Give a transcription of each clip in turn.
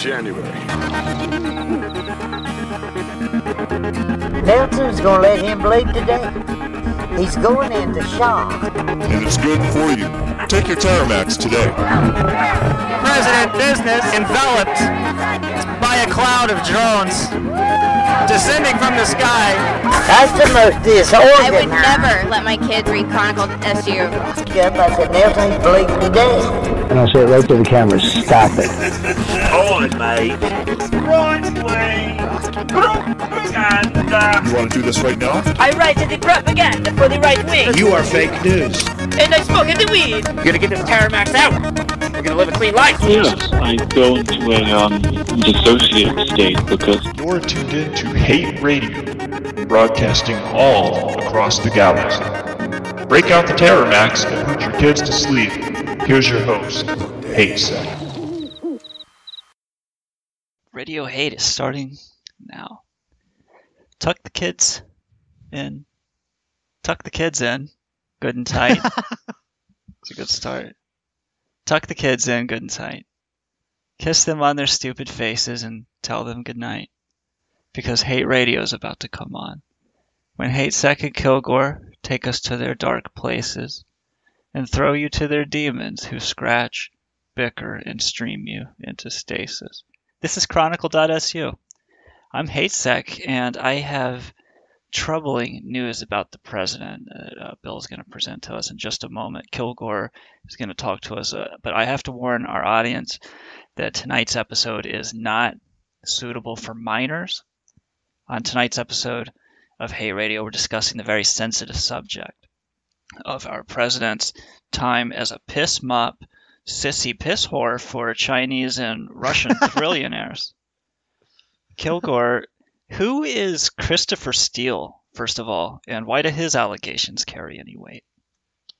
January. Nelson's gonna let him bleed today. He's going into shock. And it's good for you. Take your Terramax today. President business enveloped by a cloud of drones descending from the sky. That's the most disorganized. I would never let my kids read Chronicle SU. Yep, I said Nelson, he's bleeding today. And I said right to the camera, stop it. Hold it, mate. Right, please. And, uh, You want to do this right now? I write the propaganda for the right wing, You are fake news. and I smoke in the weed. We're gonna get this Terramax out. We're gonna live a clean life. Yes, I go into a um, dissociative state because You're tuned in to Hate Radio, broadcasting all across the galaxy. Break out the Terror Max and put your kids to sleep. Here's your host, HateSec. Radio Hate is starting now. Tuck the kids in. Tuck the kids in. Good and tight. it's a good start. Tuck the kids in good and tight. Kiss them on their stupid faces and tell them good night. Because Hate Radio is about to come on. When Hate Second Kilgore take us to their dark places and throw you to their demons who scratch, bicker, and stream you into stasis. This is Chronicle.su. I'm HateSec, and I have troubling news about the president that uh, Bill is going to present to us in just a moment. Kilgore is going to talk to us, uh, but I have to warn our audience that tonight's episode is not suitable for minors. On tonight's episode of Hate Radio, we're discussing the very sensitive subject of our president's time as a piss mop, sissy piss whore for Chinese and Russian trillionaires. Kilgore, who is Christopher Steele, first of all, and why do his allegations carry any weight?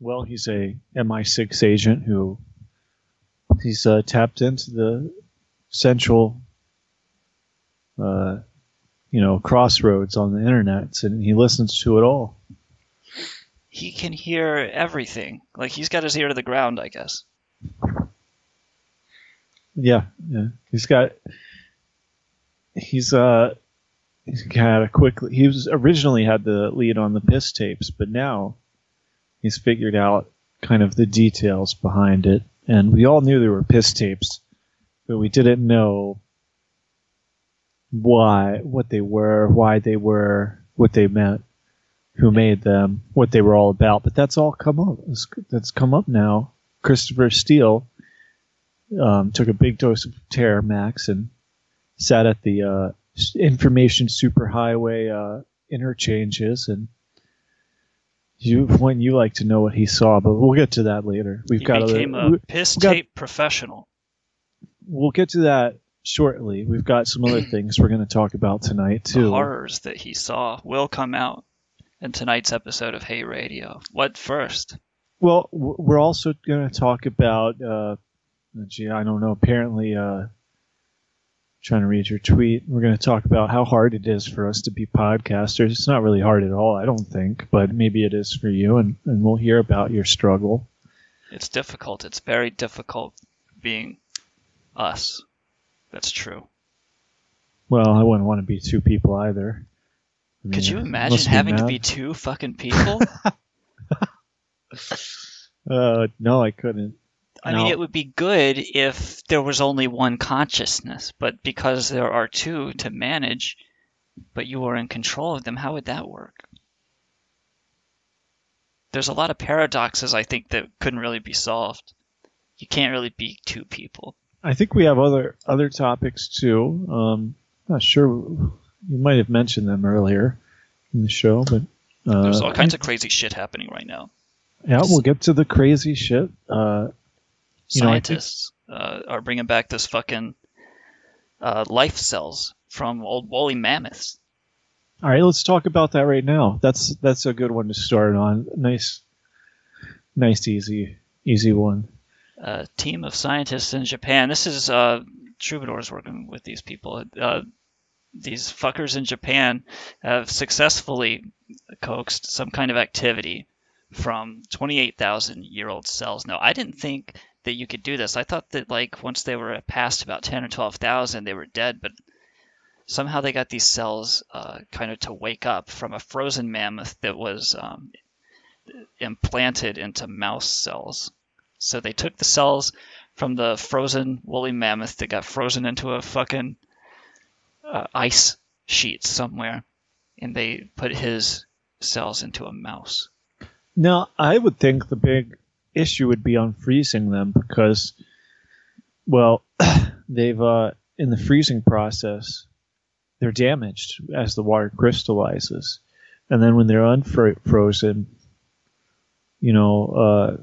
Well, he's a MI6 agent who he's uh, tapped into the central, uh, you know, crossroads on the internet, and he listens to it all. He can hear everything. Like he's got his ear to the ground, I guess. Yeah, yeah. He's got. He's uh, he's got a quick. He was originally had the lead on the piss tapes, but now he's figured out kind of the details behind it. And we all knew there were piss tapes, but we didn't know why, what they were, why they were, what they meant, who made them, what they were all about. But that's all come up. That's, that's come up now. Christopher Steele um, took a big dose of Terror Max and sat at the uh, information superhighway uh, interchanges and you when you like to know what he saw, but we'll get to that later. We've he got became other, a piss got- tape professional. We'll get to that shortly. We've got some other things we're going to talk about tonight too. The horrors that he saw will come out in tonight's episode of Hate Radio. What first? Well, we're also going to talk about. Uh, gee, I don't know. Apparently, uh, trying to read your tweet. We're going to talk about how hard it is for us to be podcasters. It's not really hard at all, I don't think, but maybe it is for you, and, and we'll hear about your struggle. It's difficult. It's very difficult being us. That's true. Well, I wouldn't want to be two people either. I Could you imagine having to be two fucking people? Uh, no, I couldn't. I No. mean, it would be good if there was only one consciousness, but because there are two to manage, but you are in control of them, how would that work? There's a lot of paradoxes I think that couldn't really be solved. You can't really be two people. I think we have other other topics too. Um, not sure. You might have mentioned them earlier in the show, but uh, There's all kinds of crazy shit happening right now. yeah, we'll get to the crazy shit. Uh, you know, think- Scientists uh, are bringing back this fucking uh, life cells from old woolly mammoths. All right, let's talk about that right now. That's that's a good one to start on. Nice, nice, easy, easy one. A team of scientists in Japan. This is uh, Troubadours working with these people. Uh, these fuckers in Japan have successfully coaxed some kind of activity from 28,000 year old cells. Now, I didn't think that you could do this. I thought that like once they were past about 10 or 12,000, they were dead, but somehow they got these cells uh, kind of to wake up from a frozen mammoth that was um, implanted into mouse cells. So they took the cells from the frozen woolly mammoth that got frozen into a fucking uh, ice sheet somewhere, and they put his cells into a mouse. Now, I would think the big issue would be on freezing them because, well, they've uh, in the freezing process, they're damaged as the water crystallizes, and then when they're unfrozen, you know, uh,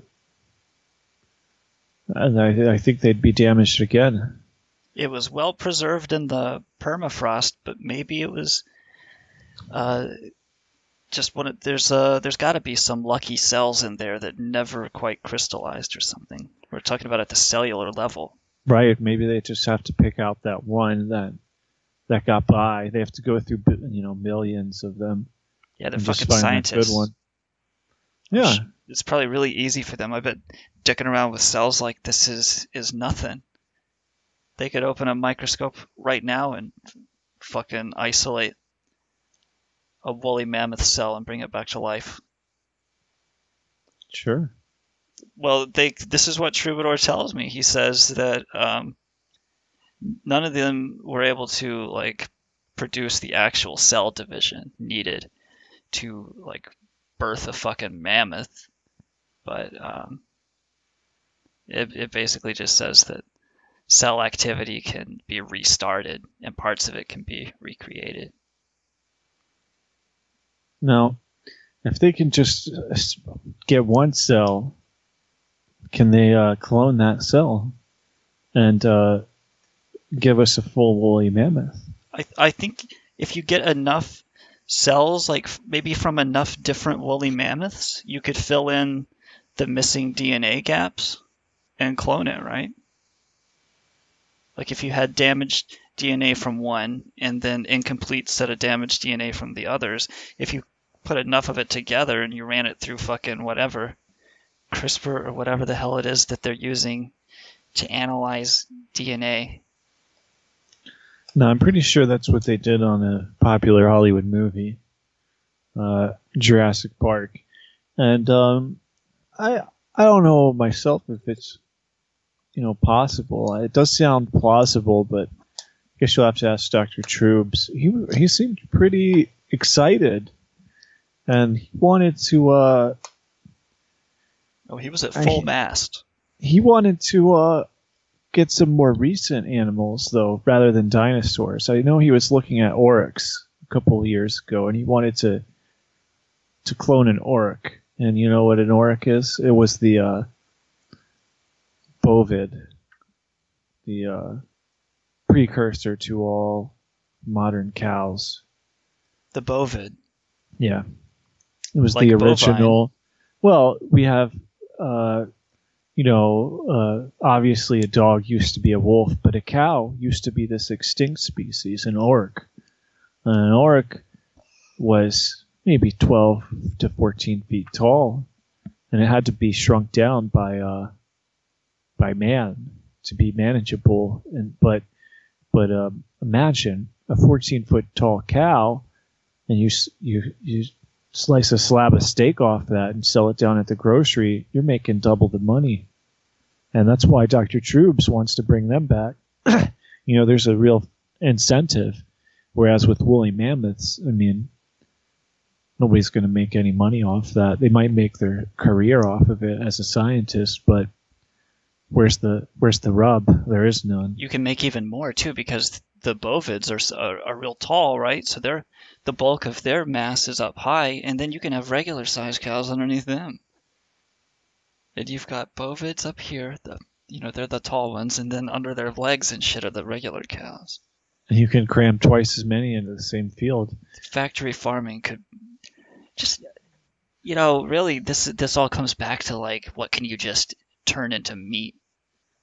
and I, I think they'd be damaged again. It was well preserved in the permafrost, but maybe it was uh, just one. Of, there's uh, there's got to be some lucky cells in there that never quite crystallized or something. We're talking about at the cellular level. Right. Maybe they just have to pick out that one that that got by. They have to go through you know millions of them. Yeah, they're fucking scientists. Good one. Yeah, it's probably really easy for them. I bet dicking around with cells like this is is nothing. They could open a microscope right now and fucking isolate a woolly mammoth cell and bring it back to life. Sure. Well, they this is what Troubadour tells me. He says that um, none of them were able to like produce the actual cell division needed to like birth a fucking mammoth, but um, it it basically just says that cell activity can be restarted and parts of it can be recreated. Now, if they can just get one cell, can they uh, clone that cell and uh, give us a full woolly mammoth? I, I think if you get enough cells, like maybe from enough different woolly mammoths, you could fill in the missing DNA gaps and clone it, right? Like if you had damaged DNA from one and then incomplete set of damaged DNA from the others, if you put enough of it together and you ran it through fucking whatever, CRISPR or whatever the hell it is that they're using to analyze DNA. No, I'm pretty sure that's what they did on a popular Hollywood movie, uh, Jurassic Park, and um, I I don't know myself if it's you know possible. It does sound plausible, but guess you'll have to ask Doctor Troobs. He he seemed pretty excited, and he wanted to. Uh, oh, he was at full I, mast. He wanted to uh, get some more recent animals though, rather than dinosaurs. I know he was looking at aurochs a couple of years ago, and he wanted to to clone an aurochs. And you know what an aurochs is? It was the uh, bovid, the uh, precursor to all modern cows. The bovid. Yeah, it was like the original. Bovine. Well, we have, uh, you know, uh, obviously a dog used to be a wolf, but a cow used to be this extinct species, an aurochs. an aurochs was maybe 12 to 14 feet tall, and it had to be shrunk down by uh, by man to be manageable. And but but um, imagine a 14 foot tall cow, and you you you slice a slab of steak off that and sell it down at the grocery. You're making double the money, and that's why Dr. Troobs wants to bring them back. you know, there's a real incentive. Whereas with woolly mammoths, I mean, nobody's going to make any money off that. They might make their career off of it as a scientist, but where's the where's the rub? There is none. You can make even more too because the bovids are, are are real tall, right? So they're the bulk of their mass is up high, and then you can have regular sized cows underneath them. And you've got bovids up here, the you know, they're the tall ones, and then under their legs and shit are the regular cows. And you can cram twice as many into the same field. Factory farming could just, you know, really, this this all comes back to like, what can you just turn into meat?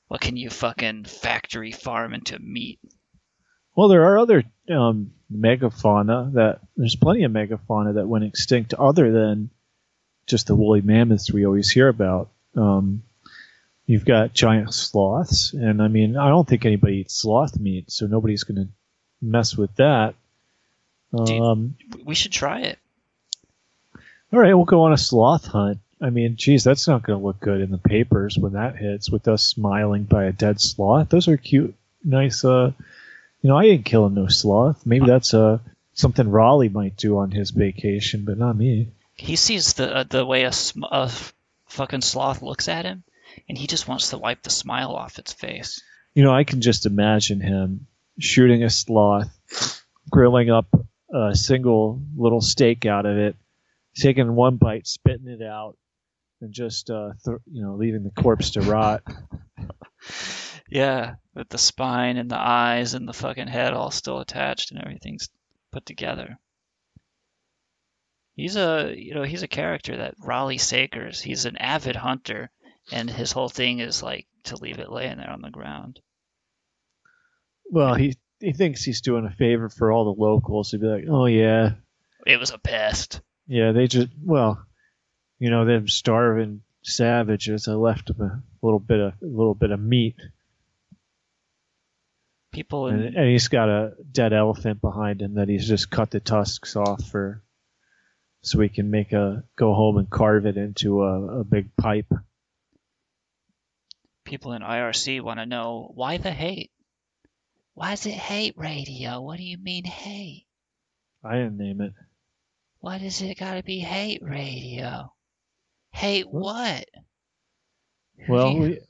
What can you fucking factory farm into meat? Well, there are other um, megafauna that there's plenty of megafauna that went extinct other than just the woolly mammoths we always hear about. Um, you've got giant sloths, and I mean, I don't think anybody eats sloth meat, so nobody's going to mess with that. Um, We should try it. all right, we'll go on a sloth hunt. I mean, geez, that's not going to look good in the papers when that hits with us smiling by a dead sloth. Those are cute, nice. Uh, you know, I ain't killing no sloth. Maybe that's uh something Raleigh might do on his vacation, but not me. He sees the uh, the way a, sm- a f- fucking sloth looks at him, and he just wants to wipe the smile off its face. You know, I can just imagine him shooting a sloth, grilling up a single little steak out of it, taking one bite, spitting it out, and just uh, th- you know leaving the corpse to rot. Yeah, with the spine and the eyes and the fucking head all still attached and everything's put together. He's a you know he's a character that Raleigh Sakers. He's an avid hunter, and his whole thing is like to leave it laying there on the ground. Well, he he thinks he's doing a favor for all the locals. He'd be like, "Oh yeah, It was a pest. yeah, they just well, you know, them starving savages. I left them a little bit of a little bit of meat, People and, in and he's got a dead elephant behind him that he's just cut the tusks off for, so he can make a go home and carve it into a, a big pipe. people in IRC want to know why the hate. Why is it hate radio? What do you mean hate? I didn't name it. Why does it gotta be hate radio? Hate what? Who Well, do you, we,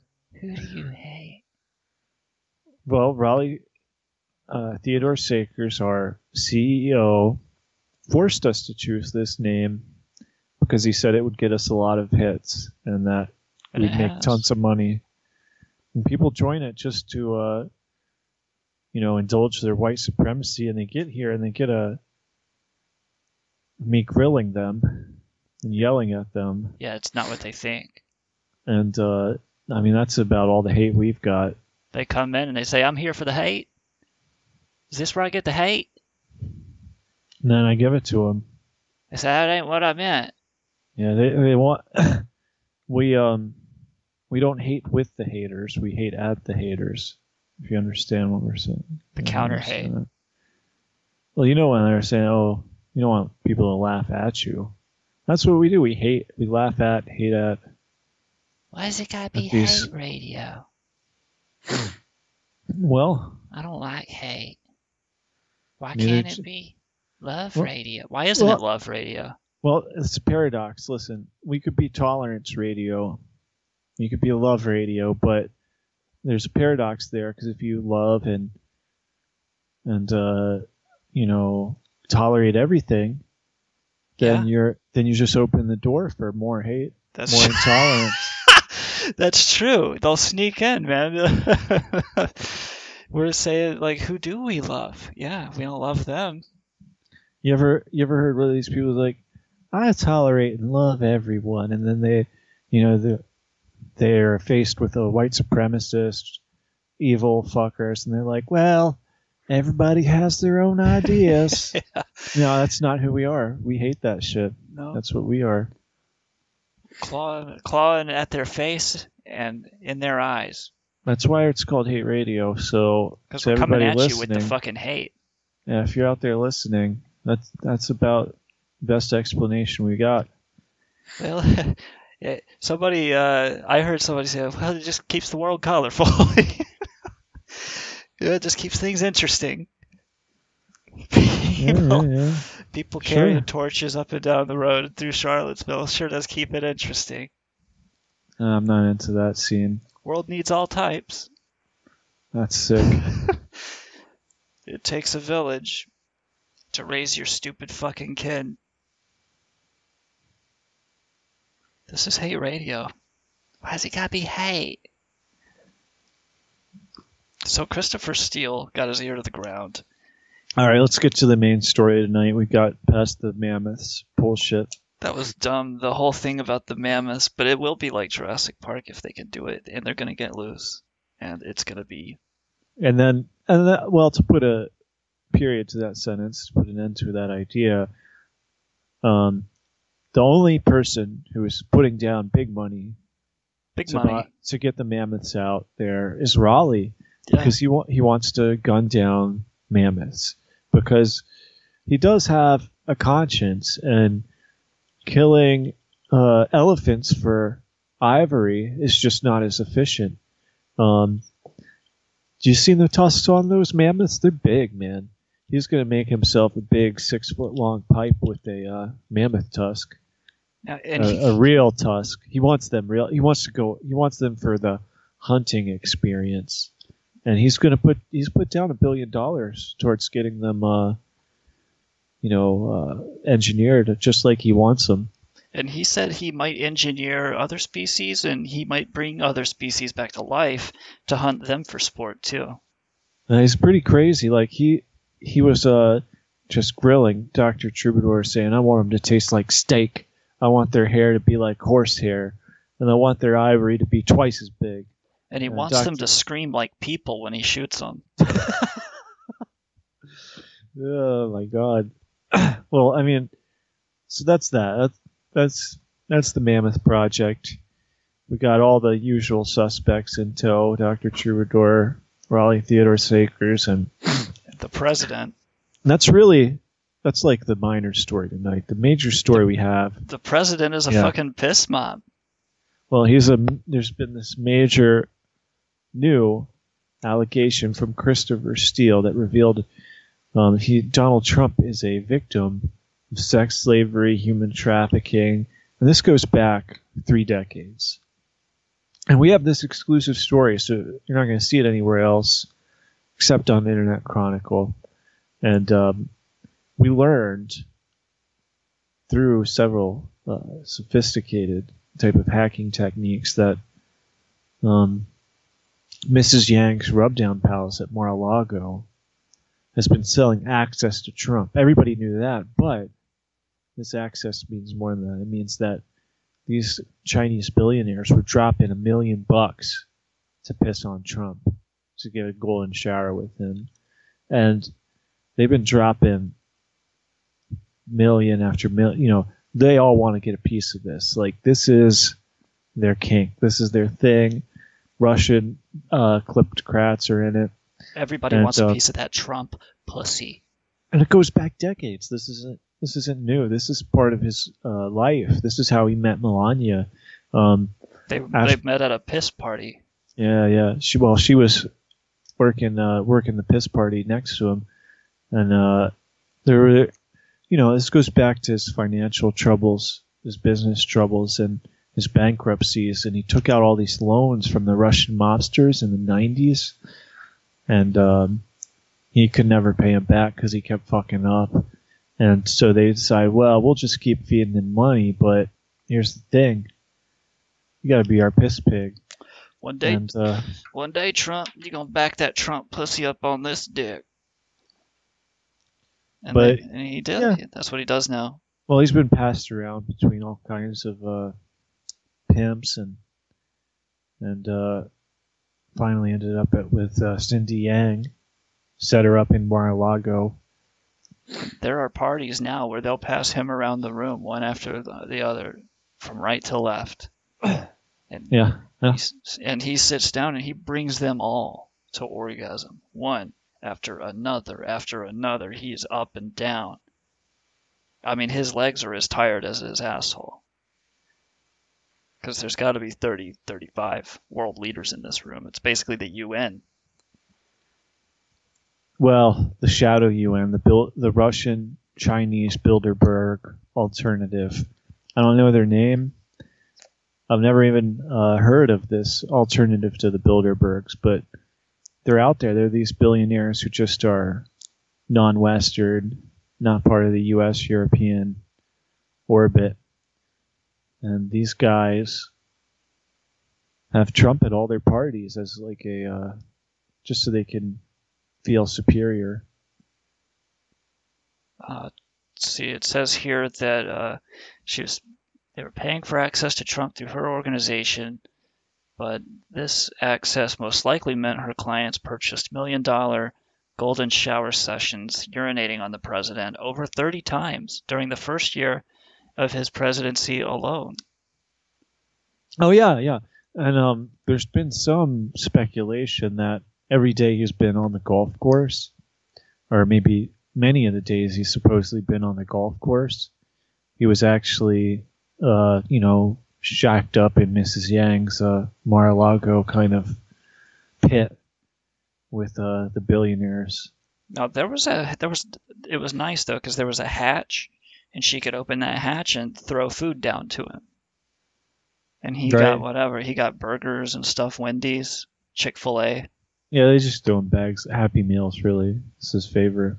who do you hate? Well, Raleigh uh, Theodore Sakers, our CEO, forced us to choose this name because he said it would get us a lot of hits and that And we'd make tons of money. And people join it just to, uh, you know, indulge their white supremacy, and they get here and they get a me grilling them and yelling at them, Yeah, it's not what they think. and uh, I mean that's about all the hate we've got. They come in and they say, I'm here for the hate. Is this where I get the hate? And then I give it to them. I say, that ain't what I meant. Yeah, they they want we um we don't hate with the haters, we hate at the haters. If you understand what we're saying. The counter hate. Well, you know when they're saying, "Oh, you don't want people to laugh at you." That's what we do. We hate, we laugh at, hate at. Why does it gotta be these- hate radio? Well, I don't like hate. Why can't it be love Well- radio? Why isn't well- it love radio? well, it's a paradox. Listen, we could be tolerance radio, you could be a love radio, but there's a paradox there because if you love and and uh, you know tolerate everything, then you're then you just open the door for more hate, That's more intolerance. That's true. They'll sneak in, man. We're saying like, who do we love? Yeah, we don't love them. You ever you ever heard one of these people like, I tolerate and love everyone, and then they, you know, the they're faced with a white supremacist, evil fuckers, and they're like, well, everybody has their own ideas. No, that's not who we are. We hate that shit. No. That's what we are. Clawing, clawing at their face and in their eyes. That's why it's called hate radio. So Because we're coming at you with the fucking hate. yeah, if you're out there listening, that's that's about the best explanation we got. Well, yeah, somebody, uh, I heard somebody say, well, it just keeps the world colorful. yeah, it just keeps things interesting. People, yeah, yeah. people Sure. carrying torches up and down the road through Charlottesville sure does keep it interesting. Uh, I'm not into that scene. World needs all types. That's sick. It takes a village to raise your stupid fucking kid. This is hate radio. Why does it gotta be hate? So Christopher Steele got his ear to the ground. All right, let's get to the main story tonight. We got past the mammoths bullshit. That was dumb. The whole thing about the mammoths, but it will be like Jurassic Park if they can do it, and they're gonna get loose, and it's gonna be. And then, and that, well, to put a period to that sentence, to put an end to that idea, um, the only person who is putting down big money, Big to, money. buy- to get the mammoths out there is Raleigh, Yeah. because he wa- he wants to gun down mammoths because he does have a conscience and killing uh, elephants for ivory is just not as efficient. Um, do you see the tusks on those mammoths? They're big, man. He's gonna make himself a big six foot long pipe with a uh, mammoth tusk, Now, and he- a, a real tusk. He wants them real. He wants to go. He wants them for the hunting experience, and he's gonna put he's put down a billion dollars towards getting them, uh, you know, uh, engineered just like he wants them. And he said he might engineer other species and he might bring other species back to life to hunt them for sport too. And he's pretty crazy. Like he he was uh just grilling Dr. Troubadour saying, I want them to taste like steak. I want their hair to be like horse hair. And I want their ivory to be twice as big. And he Uh, wants them to scream like people when he shoots them. Oh my god. well, I mean, so that's that. That's that's that's the Mammoth Project. We got all the usual suspects in tow: Dr. Troubadour, Raleigh Theodore Sakers, and The president, that's really that's like the minor story tonight. The major story we have. the president is a Yeah. fucking piss mob. Well, he's a. There's been this major new allegation from Christopher Steele that revealed um, he Donald Trump is a victim of sex slavery, human trafficking, and this goes back three decades. And we have this exclusive story, so you're not going to see it anywhere else except on Internet Chronicle. And um, we learned through several uh, sophisticated type of hacking techniques that um, Mrs. Yang's Rubdown Palace at Mar-a-Lago has been selling access to Trump. Everybody knew that, but this access means more than that. It means that these Chinese billionaires were dropping a million bucks to piss on Trump, to get a golden shower with him. And they've been dropping million after million. You know, they all want to get a piece of this. Like, this is their kink. This is their thing. Russian uh, kleptocrats are in it. Everybody And, wants a uh, piece of that Trump pussy. and it goes back decades. This isn't this isn't new. This is part of his uh, life. This is how he met Melania. Um, They Ash- they met at a piss party. yeah, yeah. She well, she was working uh, working the piss party next to him, and uh, there were, you know, this goes back to his financial troubles, his business troubles, and his bankruptcies, and he took out all these loans from the Russian mobsters in the '90s, and um, he could never pay him back because he kept fucking up. And so they decide, well, we'll just keep feeding him money, but here's the thing: you got to be our piss pig. One day, And uh, one day, Trump, you're gonna back that Trump pussy up on this dick. And, But- they- and he did. yeah. That's what he does now. well, he's been passed around between all kinds of uh, pimps and and uh, finally ended up at, with uh, Cindy Yang, set her up in Mar-a-Lago. There are parties now where they'll pass him around the room, one after the, the other, from right to left. And Yeah, yeah. and he sits down and he brings them all to orgasm, one after another after another. He's up and down. I mean, his legs are as tired as his asshole. Because there's got to be 30, 35 world leaders in this room. It's basically the UN. Well, the Shadow UN, the Bil- the Russian Chinese Bilderberg alternative. I don't know their name. I've never even uh, heard of this alternative to the Bilderbergs, but they're out there. They're these billionaires who just are non-Western, not part of the U.S. European orbit, and these guys have Trump at all their parties as like a uh, just so they can feel superior. Uh, see, it says here that uh, she was they were paying for access to Trump through her organization, but this access most likely meant her clients purchased million dollar golden shower sessions urinating on the president over 30 times during the first year of his presidency alone. Oh yeah, yeah. And um, there's been some speculation that every day he's been on the golf course, or maybe many of the days he's supposedly been on the golf course, he was actually, uh, you know, shacked up in Mrs. Yang's uh, Mar-a-Lago kind of pit with uh, the billionaires. Now there was a there was it was nice though because there was a hatch, and she could open that hatch and throw food down to him. And he Right. got whatever he got burgers and stuff, Wendy's, Chick Fil A. Yeah, they just throw him bags. Happy Meals, really. It's his favorite.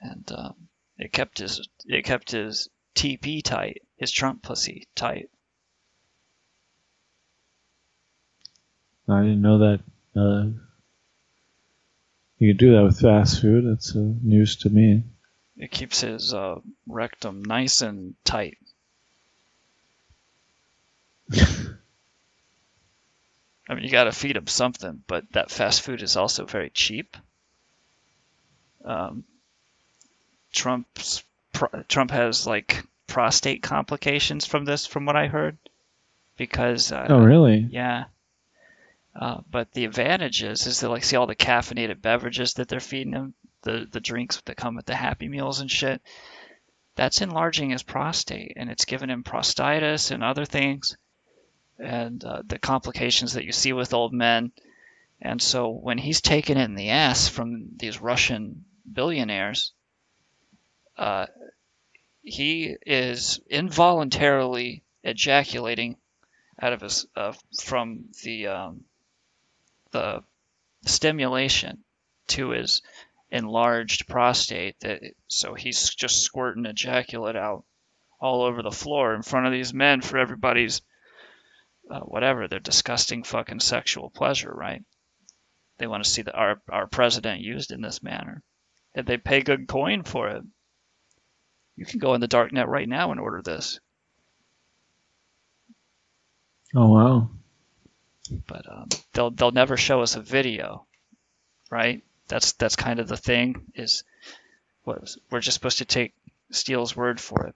and um, it kept his it kept his TP tight, his Trump pussy tight. I didn't know that. Uh, you could do that with fast food. That's uh, news to me. It keeps his uh, rectum nice and tight. I mean, you got to feed him something, but that fast food is also very cheap. Um, Trump's pro- Trump has like prostate complications from this, from what I heard, because uh, Oh, really? yeah. Uh, but the advantage is, is that like see all the caffeinated beverages that they're feeding him, the the drinks that come with the Happy Meals and shit. That's enlarging his prostate, and it's giving him prostatitis and other things, and uh, the complications that you see with old men. And so when he's taken in the ass from these Russian billionaires, uh, he is involuntarily ejaculating out of his uh, from the um, the stimulation to his enlarged prostate that so he's just squirting ejaculate out all over the floor in front of these men for everybody's uh, whatever their disgusting fucking sexual pleasure right they want to see the, our our president used in this manner and they pay good coin for it you can go in the dark net right now and order this Oh wow. but um, they'll they'll never show us a video, right? That's that's kind of the thing is what was- we're just supposed to take Steele's word for it.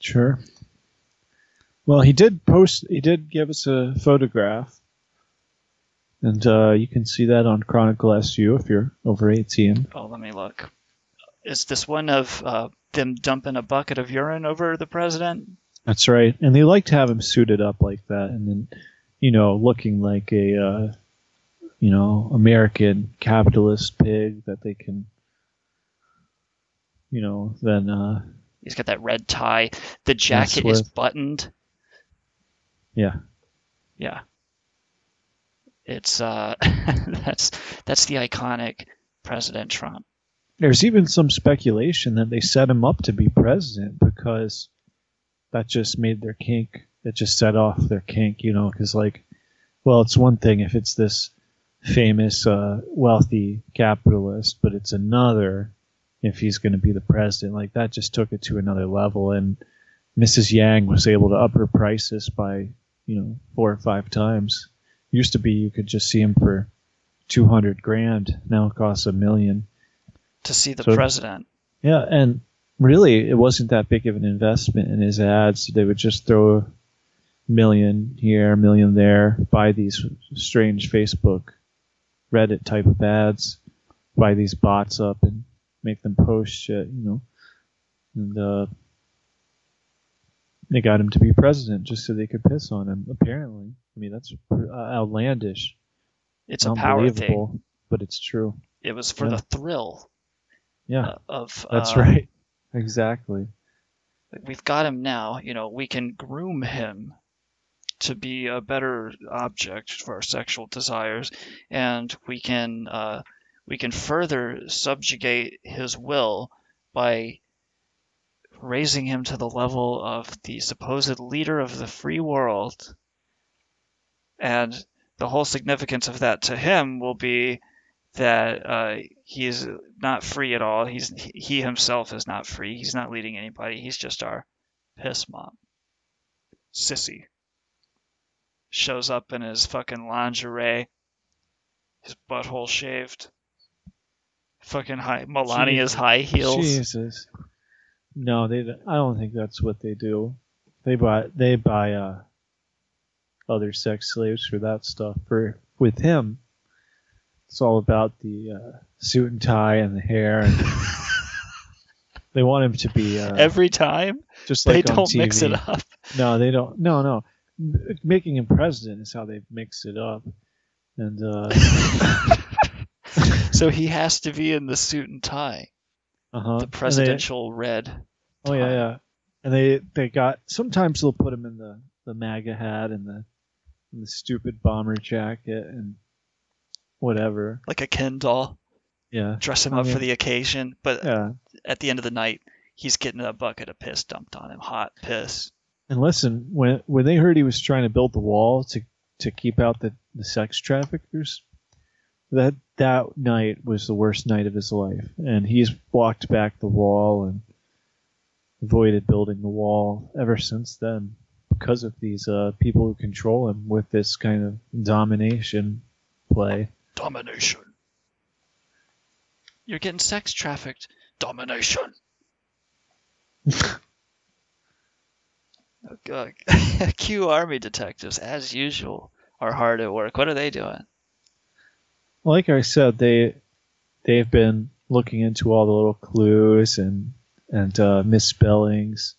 Sure. Well, he did post. He did give us a photograph, and uh, you can see that on Chronicle SU if you're over 18. Oh, let me look. Is this one of uh, them dumping a bucket of urine over the president? That's right. And they like to have him suited up like that, and then, you know, looking like a, uh, you know, American capitalist pig that they can, you know, then. Uh, He's got that red tie. The jacket is buttoned. yeah. Yeah. It's uh that's that's the iconic President Trump. There's even some speculation that they set him up to be president because that just made their kink. It just set off their kink, you know, because, like, well, it's one thing if it's this famous, uh, wealthy capitalist, but it's another if he's going to be the president. Like, that just took it to another level. And Mrs. Yang was able to up her prices by, you know, four or five times. Used to be you could just see him for 200 grand. Now it costs a million. To see the So- president. Yeah, and really, it wasn't that big of an investment in his ads. They would just throw a million here, a million there, buy these strange Facebook, Reddit type of ads, buy these bots up and make them post shit, you know. And uh, they got him to be president just so they could piss on him. Apparently, I mean that's uh, outlandish. It's a power thing. Unbelievable, but it's true. It was for Yeah. the thrill Yeah, of that's uh, right. Exactly. we've got him now, you know, we can groom him to be a better object for our sexual desires, and we can uh, we can further subjugate his will by raising him to the level of the supposed leader of the free world and the whole significance of that to him will be that uh, he is not free at all. He's he himself is not free. He's not leading anybody. He's just our piss mom. Sissy shows up in his fucking lingerie, his butthole shaved, fucking high Melania's Jesus. high heels. Jesus. No, they. I don't think that's what they do. They buy. They buy uh, other sex slaves for that stuff. For with him, it's all about the uh, suit and tie and the hair, and they want him to be uh, Every time just they like on don't mix it up. No, they don't. No, no. M- Making him president is how they mix it up, and uh, So he has to be in the suit and tie, uh-huh. the And they- presidential red. Oh yeah, yeah. And they they got sometimes they'll put him in the the MAGA hat and the and the stupid bomber jacket and whatever. like a Ken doll. Yeah. Dress him I up for the occasion, but Yeah. at the end of the night, he's getting a bucket of piss dumped on him, hot piss. And listen, when when they heard he was trying to build the wall to to keep out the, the sex traffickers, that that night was the worst night of his life. And he's walked back the wall and avoided building the wall ever since then because of these uh, people who control him with this kind of domination play. Domination. You're getting sex trafficked. Domination. Oh, God. Q Army detectives, as usual, are hard at work. What are they doing? Like I said, they they've been looking into all the little clues and and uh, misspellings,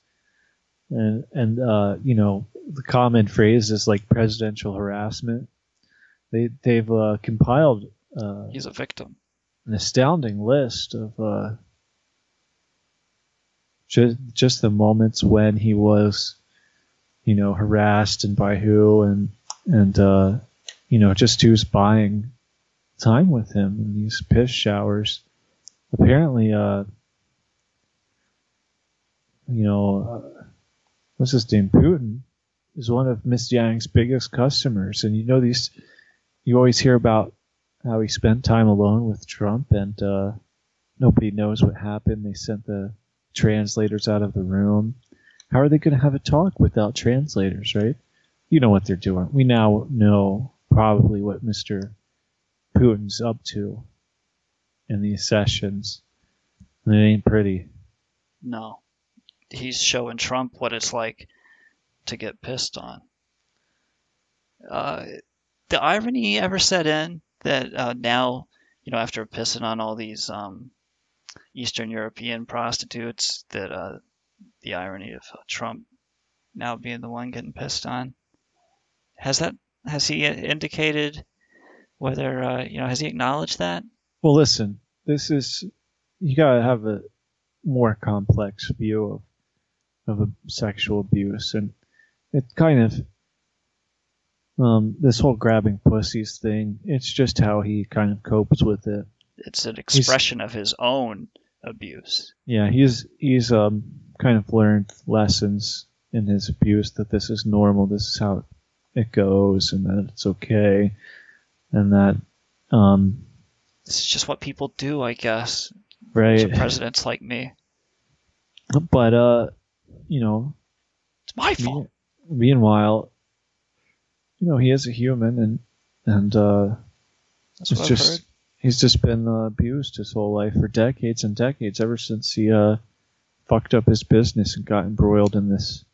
and and uh, you know the common phrases like presidential harassment. They they've uh, compiled uh, He's a victim. an astounding list of uh, just just the moments when he was, you know, harassed and by who and and uh, you know just who's buying time with him in these piss showers. Apparently, uh, you know, uh, what's his name? Putin is one of Miss Yang's biggest customers, and you know these. You always hear about how he spent time alone with Trump, and uh, nobody knows what happened. They sent the translators out of the room. How are they going to have a talk without translators, right? You know what they're doing. We now know probably what Mr. Putin's up to in these sessions, and it ain't pretty. No. He's showing Trump what it's like to get pissed on. Uh, the irony ever set in that uh, now, you know, after pissing on all these um, Eastern European prostitutes, that uh, the irony of Trump now being the one getting pissed on. Has that has he indicated whether uh, you know has he acknowledged that? Well, listen, this is you gotta have a more complex view of of a sexual abuse, and it kind of um, this whole grabbing pussies thing. It's just how he kind of copes with it. It's an expression of his own abuse. Yeah, he's he's um kind of learned lessons in his abuse that this is normal, this is how it goes, and that it's okay, and that um It's just what people do, I guess. right. Presidents like me. But uh, you know, it's my fault. Meanwhile, you know, he is a human, and and uh, That's it's just heard. he's just been uh, abused his whole life for decades and decades, ever since he uh fucked up his business and got embroiled in this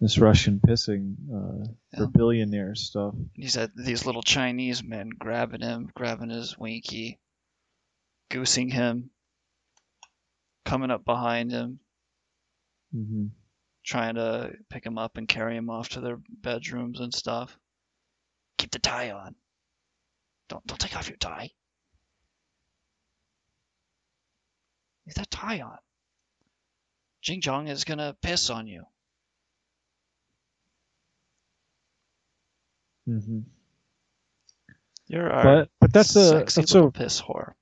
this Russian pissing uh, for billionaire stuff. He's had these little Chinese men grabbing him, grabbing his winky, goosing him, coming up behind him, hmm trying to pick him up and carry him off to their bedrooms and stuff. Keep the tie on. Don't don't take off your tie. Leave that tie on. Jing Jong is gonna piss on you. Mm-hmm. You're our But but that's a sexy that's a piss whore.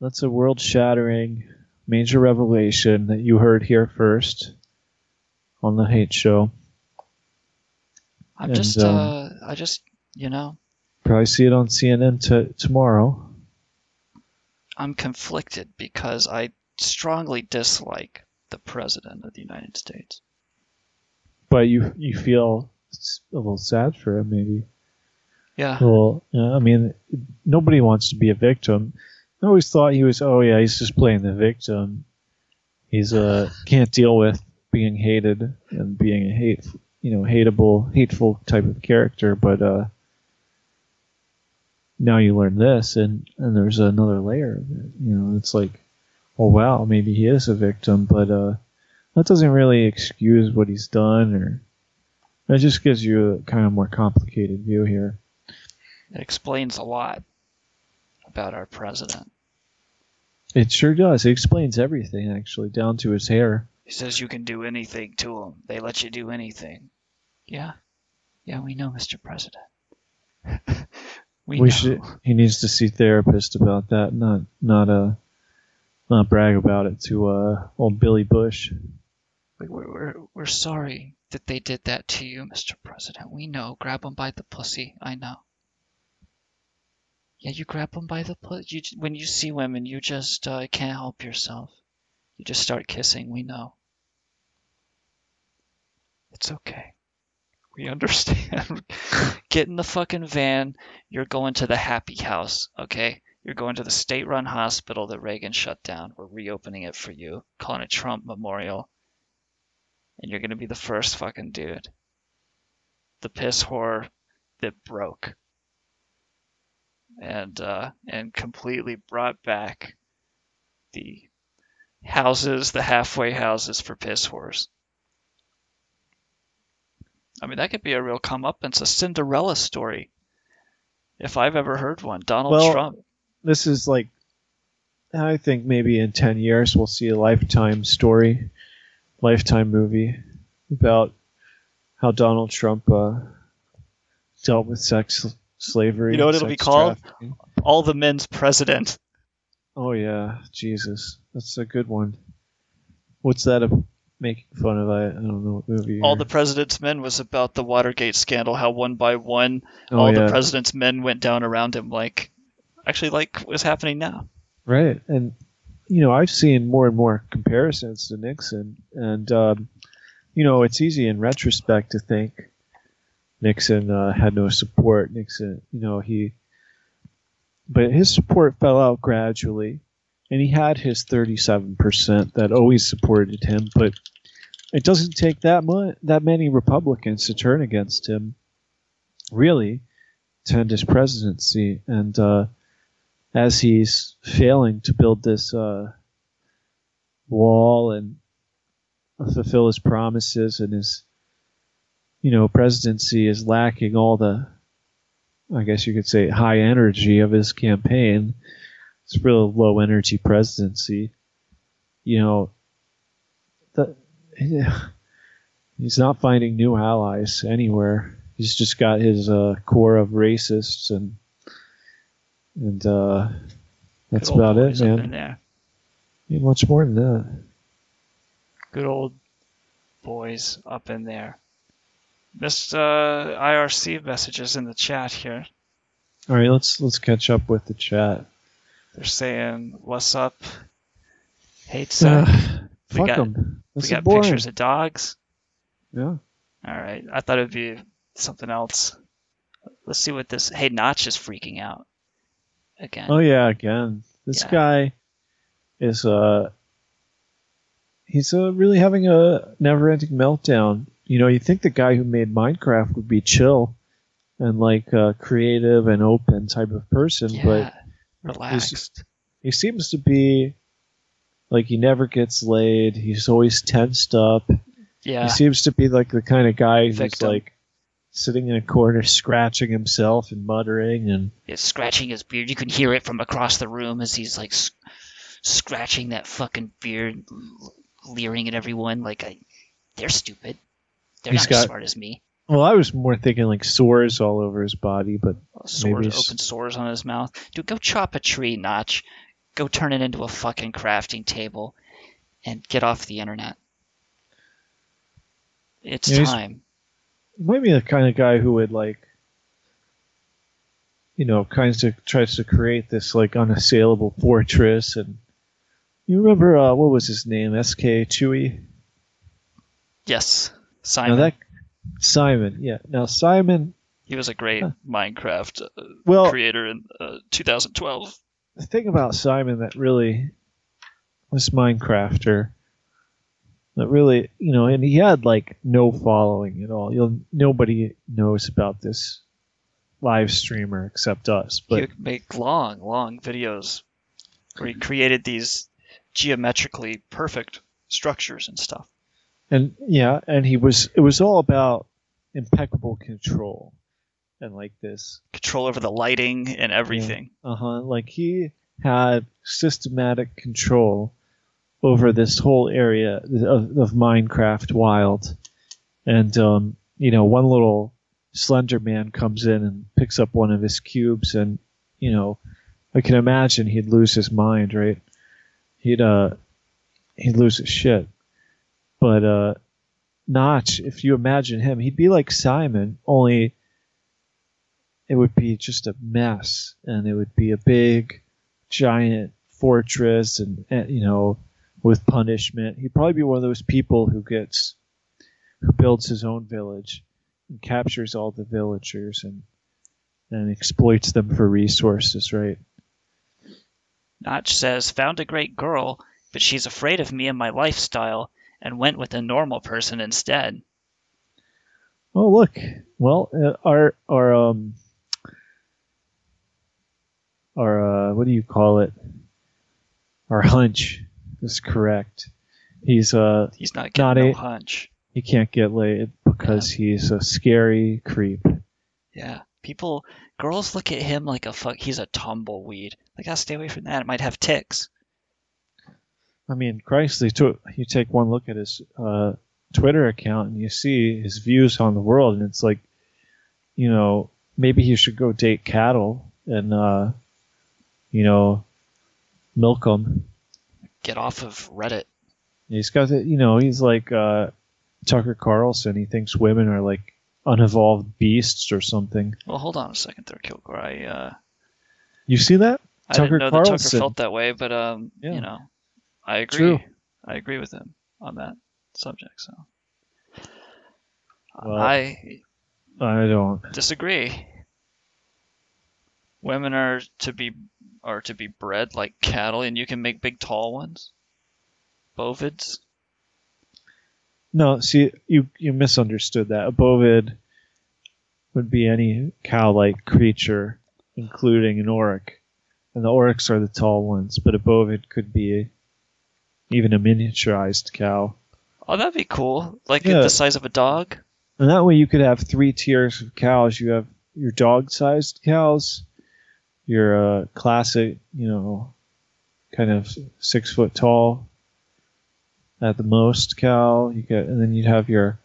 that's a world shattering major revelation that you heard here first on the Hate Show. I'm And, just um, uh I just You know, Probably see it on CNN t- tomorrow. I'm conflicted because I strongly dislike the president of the United States. But you you feel a little sad for him, maybe. Yeah. Well, I mean, nobody wants to be a victim. I always thought he was. Oh yeah, he's just playing the victim. He's uh can't deal with being hated and being a hate, you know, hateable, hateful type of character. But uh, now you learn this, and and there's another layer. Of it. You know, it's like, oh wow, maybe he is a victim, but uh, that doesn't really excuse what he's done, or that just gives you a kind of more complicated view here. It explains a lot about our president. It sure does. It explains everything, actually, down to his hair. He says you can do anything to them. They let you do anything. Yeah. Yeah, we know, Mr. President. we, We should. He needs to see therapist about that, not not uh, not brag about it to uh old Billy Bush. We- We're, we're, we're sorry that they did that to you, Mr. President. We know. Grab them by the pussy. I know. Yeah, you grab them by the pussy. When you see women, you just uh, can't help yourself. You just start kissing. We know. It's okay. We understand. Get in the fucking van. You're going to the happy house, okay? You're going to the state run hospital that Reagan shut down. We're reopening it for you, calling it Trump Memorial and you're gonna be the first fucking dude. The piss whore that broke. And uh and completely brought back the houses, the halfway houses for piss whores. I mean that could be a real comeuppance, a Cinderella story. If I've ever heard one. Donald Well, Trump. This is like, I think maybe in ten years we'll see a lifetime story, lifetime movie about how Donald Trump uh, dealt with sex slavery. You know what it'll be called? All the men's president. Oh yeah, Jesus, that's a good one. What's that a, making fun of? I, I don't know what movie. All the President's Men was about the Watergate scandal, how one by one Oh, all yeah. the President's men went down around him, like actually like what's happening now. Right, and you know I've seen more and more comparisons to Nixon, and um, you know it's easy in retrospect to think Nixon uh, had no support. Nixon, you know he, but his support fell out gradually, and he had his thirty-seven percent that always supported him, but it doesn't take that much that many Republicans to turn against him, really, to end his presidency, and. Uh, as he's failing to build this uh, wall and fulfill his promises and his you know presidency is lacking all the i guess you could say high energy of his campaign. It's a real low energy presidency. You know the, he's not finding new allies anywhere. He's just got his uh, core of racists and and uh, that's about it, boys up in man. Ain't much more than that. Good old boys up in there. Missed uh, IRC messages in the chat here. All right, let's let's catch up with the chat. They're saying, "What's up?" Hates Uh, uh, we fuck got we got boring. pictures of dogs. Yeah. All right, I thought it'd be something else. Let's see what this. Hey, Notch is freaking out again. Oh yeah, again. This Yeah. guy is uh he's uh, really having a never-ending meltdown. You know, you think the guy who made Minecraft would be chill and like a creative and open type of person, Yeah, but relaxed. he seems to be like he never gets laid. He's always tensed up. Yeah. He seems to be like the kind of guy who's Victim. like sitting in a corner scratching himself and muttering and He's scratching his beard. You can hear it from across the room as he's like s- scratching that fucking beard, leering at everyone like, I, "They're stupid. They're He's not got- as smart as me." well, I was more thinking like sores all over his body, but Sores, maybe open sores on his mouth. Dude, go chop a tree, Notch. Go turn it into a fucking crafting table, and get off the internet. It's Yeah, time. Might be the kind of guy who would like you know, kinds of tries to create this like unassailable fortress. And you remember uh, what was his name? S.K. Chewy. Yes, Simon. Now Simon. that Simon, yeah. Now Simon, he was a great Minecraft uh, Well- creator in uh, 2012. the thing about Simon that really this Minecrafter that really, you know, and he had like no following at all. You'll nobody knows about this live streamer except us. But he would make long, long videos where he created these geometrically perfect structures and stuff. and yeah, and he was it was all about impeccable control and like this Control over the lighting and everything. Uh huh. Like he had systematic control over this whole area of, of Minecraft Wild, and um, you know, one little Slender Man comes in and picks up one of his cubes, and you know, I can imagine he'd lose his mind, right? He'd uh, he'd lose his shit. But uh, Notch, if you imagine him, he'd be like Simon, only it would be just a mess and it would be a big giant fortress and, and you know with punishment. He'd probably be one of those people who gets who builds his own village and captures all the villagers and and exploits them for resources right? Notch says, found a great girl, but she's afraid of me and my lifestyle and went with a normal person instead. oh look. Well uh, our our um our uh what do you call it? Our hunch is correct he's uh He's not getting Not no a- hunch. he can't get laid because he's a scary creep. Yeah. People, girls look at him like a fuck. He's a tumbleweed. Like, gotta stay away from that. It might have ticks. I mean, Christ, they took you take one look at his uh, Twitter account and you see his views on the world, and it's like, you know, maybe he should go date cattle and, uh, you know, milk them. Get off of Reddit. He's got, the, you know, he's like uh, Tucker Carlson. He thinks women are like unevolved beasts or something. Well, hold on a second there, Kilgore. I, uh, You see that? I didn't know that Tucker felt that way, but, um, Yeah. you know, I agree. True. I agree with him on that subject, so. Well- I I don't. disagree. Women are to be are to be bred like cattle, and you can make big, tall ones. Bovids. No, see, you you misunderstood that. A bovid would be any cow-like creature, including an aurochs, and the aurochs are the tall ones. But a bovid could be even a miniaturized cow, Oh, that'd be cool. Like Yeah. the size of a dog. and that way you could have three tiers of cows. You have your dog-sized cows, your uh, classic, you know, kind of six foot tall at the most cow. You get, and then you'd have your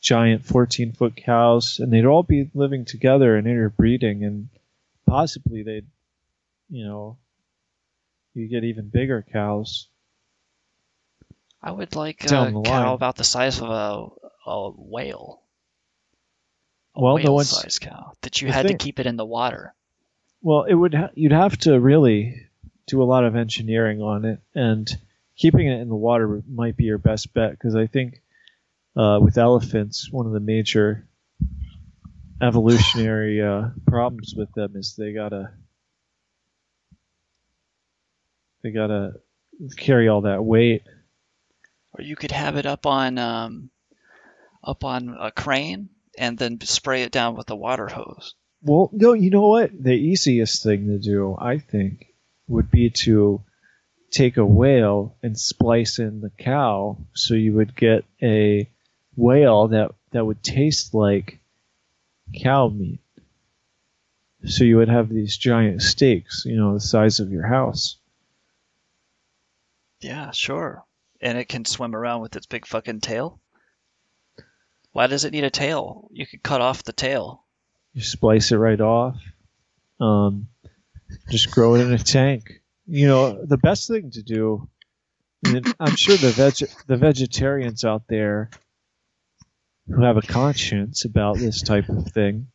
giant 14 foot cows, and they'd all be living together and interbreeding, and possibly they'd, you know, you get even bigger cows. I would like a the cow line. about the size of a, a whale. A Well, the whale ones- sized cow that you had thing- to keep it in the water. Well, it would ha- you'd have to really do a lot of engineering on it, and keeping it in the water might be your best bet because I think uh, with elephants, one of the major evolutionary uh, problems with them is they gotta they gotta carry all that weight. Or you could have it up on um, up on a crane and then spray it down with a water hose. Well, no, you know what? The easiest thing to do, I think, would be to take a whale and splice in the cow so you would get a whale that, that would taste like cow meat. So you would have these giant steaks, you know, the size of your house. Yeah, sure. And it can swim around with its big fucking tail. Why does it need a tail? You could cut off the tail. You splice it right off. Um, just grow it in a tank. You know, the best thing to do, and I'm sure the veg- the vegetarians out there who have a conscience about this type of thing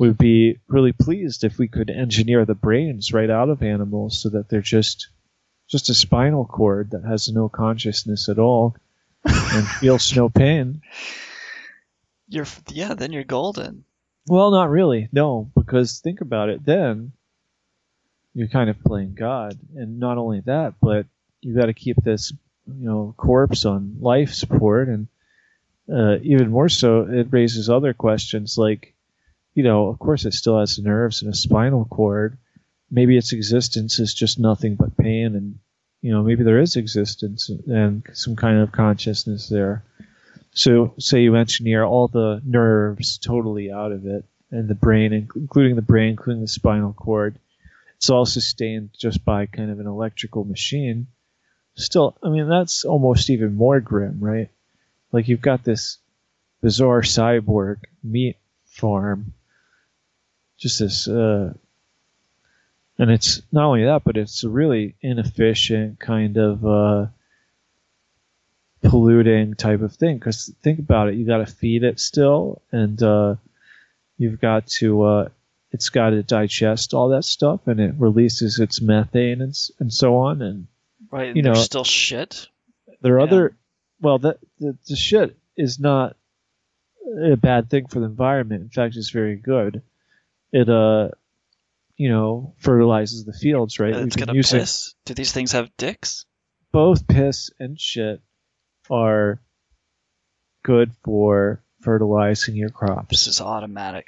would be really pleased if we could engineer the brains right out of animals so that they're just just a spinal cord that has no consciousness at all and feels no pain. You're yeah, then you're golden. Well, not really. No, because think about it. Then you're kind of playing God, and not only that, but you got to keep this, you know, corpse on life support, and uh, even more so, it raises other questions like, you know, of course, it still has nerves and a spinal cord. Maybe its existence is just nothing but pain, and you know, maybe there is existence and some kind of consciousness there. So, say you engineer all the nerves totally out of it, and the brain, including the brain, including the spinal cord. It's all sustained just by kind of an electrical machine. Still, I mean, that's almost even more grim, right? Like you've got this bizarre cyborg meat farm, just this, uh, and it's not only that, but it's a really inefficient kind of. Uh, polluting type of thing. Because think about it, you got to feed it still, and uh, you've got to. Uh, it's got to digest all that stuff, and it releases its methane and and so on. And Right, you know, still shit. there are other. Well, that the, the shit is not a bad thing for the environment. In fact, it's very good. It uh, you know, fertilizes the fields, right? It's We've gonna using- piss. Do these things have dicks? both piss and shit are good for fertilizing your crops. This is automatic.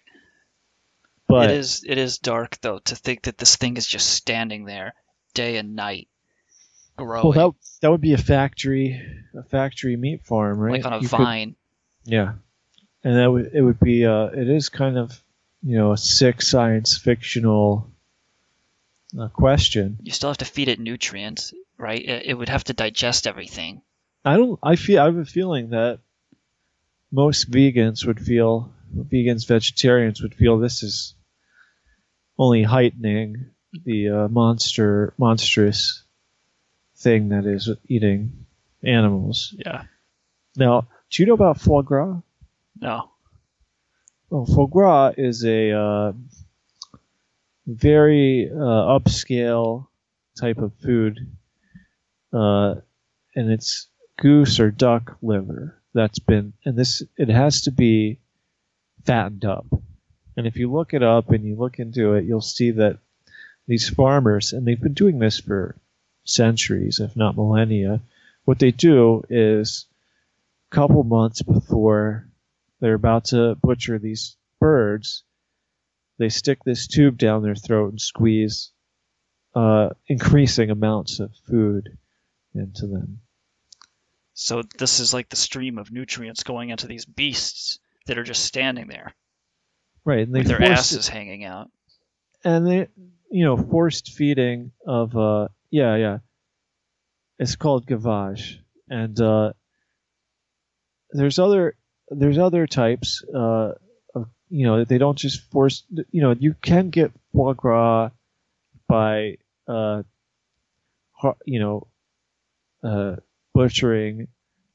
But it is it is dark though to think that this thing is just standing there day and night growing well, that that would be a factory, a factory meat farm, right? like on a You could- vine. yeah, and that would it would be uh, it is kind of you know a sick science fictional uh, question. You still have to feed it nutrients, right? It, it would have to digest everything. I don't. I feel. I have a feeling that most vegans would feel, vegans, vegetarians would feel this is only heightening the uh, monster, monstrous thing that is eating animals. Yeah. Now, do you know about foie gras? No. Well, foie gras is a uh, very uh, upscale type of food, uh, and it's goose or duck liver that's been, and this it has to be fattened up. And if you look it up and you look into it, you'll see that these farmers, and they've been doing this for centuries, if not millennia, what they do is a couple months before they're about to butcher these birds, they stick this tube down their throat and squeeze uh, increasing amounts of food into them. So this is like the stream of nutrients going into these beasts that are just standing there. Right, and they with their asses hanging out. and they, you know, forced feeding of, uh, yeah, yeah, it's called gavage, and uh, there's other there's other types, uh, of, you know, they don't just force, you know, you can get foie gras by, uh, you know, uh, butchering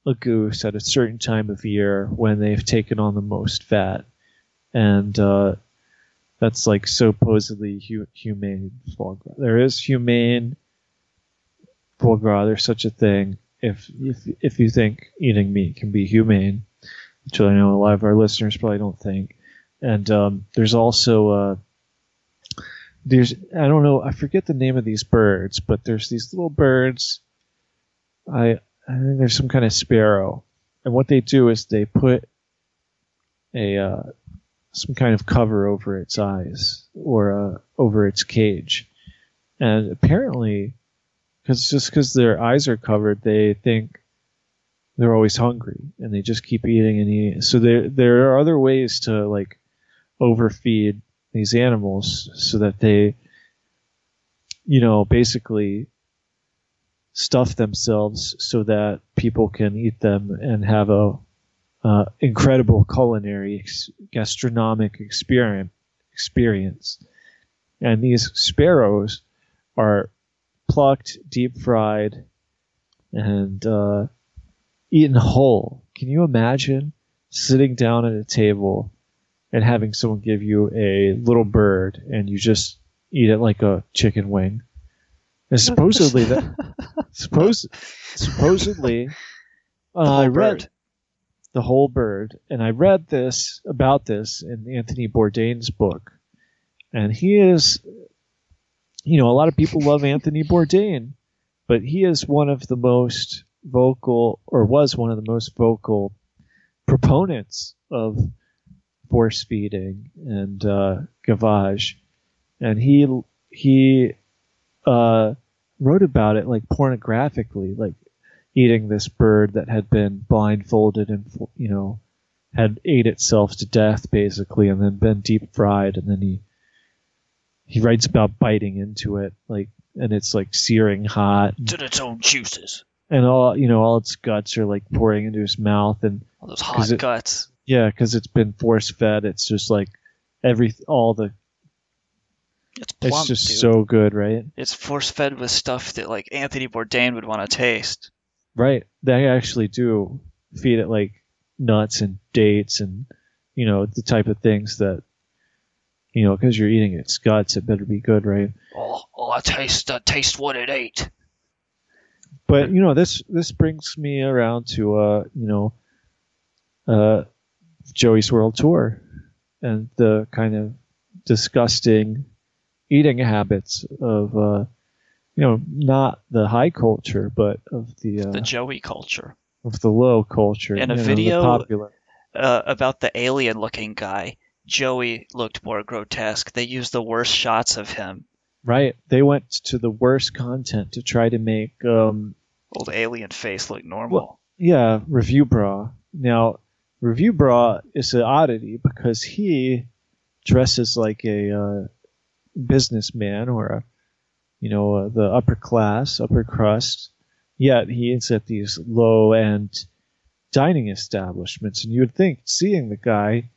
a goose at a certain time of year when they've taken on the most fat, and uh, that's like supposedly hu- humane foie gras. There is humane foie gras. There's such a thing. If if if you think eating meat can be humane, which I know a lot of our listeners probably don't think, and um, there's also uh, there's I don't know I forget the name of these birds, but there's these little birds. I I think there's some kind of sparrow, and what they do is they put a uh, some kind of cover over its eyes or uh, over its cage, and apparently, because just because their eyes are covered, they think they're always hungry and they just keep eating and eating. So there there are other ways to like overfeed these animals so that they, you know, basically stuff themselves so that people can eat them and have a uh, incredible culinary ex- gastronomic experience experience and these sparrows are plucked deep fried and uh, eaten whole can you imagine sitting down at a table and having someone give you a little bird and you just eat it like a chicken wing. And supposedly that suppose supposedly uh, I read bird. the whole bird, and I read this about this in Anthony Bourdain's book, and he is, you know, a lot of people love Anthony Bourdain, but he is one of the most vocal, or was one of the most vocal proponents of force feeding and uh, gavage, and he he uh, wrote about it like pornographically, like eating this bird that had been blindfolded and you know had ate itself to death basically, and then been deep fried, and then he he writes about biting into it like and it's like searing hot To its own juices. and all you know all its guts are like pouring into his mouth and All those hot it- guts. yeah because it's been force fed it's just like every all the It's it's just dude. so good right It's force fed with stuff that like Anthony Bourdain would want to taste. right they actually do feed it like nuts and dates and you know the type of things that you know because you're eating its guts it better be good right Oh, oh, I taste, I taste what it ate. but you know this this brings me around to uh you know uh joey's world tour and the kind of disgusting eating habits of uh you know not the high culture but of the uh, The Joey culture. of the low culture In a know, video- popular Uh, about the alien looking guy, Joey looked more grotesque. They used the worst shots of him. right they went to the worst content to try to make um Old alien face look normal. Yeah, ReviewBrah. Now, ReviewBrah is an oddity because he dresses like a uh, businessman or a, you know, uh, the upper class, upper crust. Yet he is at these low end dining establishments, and you would think, seeing the guy,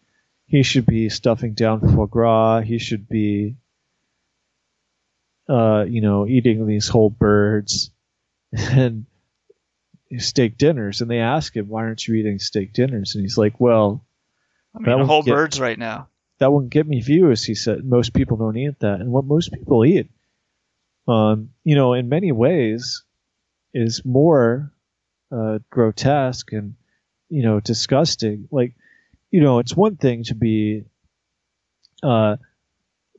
he should be stuffing down foie gras. He should be, uh, you know, eating these whole birds and steak dinners. And they ask him, "Why aren't you eating steak dinners?" And he's like, "Well, I mean, that won't whole get- birds right now. That wouldn't get me views." He said, "Most people don't eat that." And what most people eat, um, you know, in many ways, is more uh, grotesque and you know disgusting. Like, you know, it's one thing to be uh,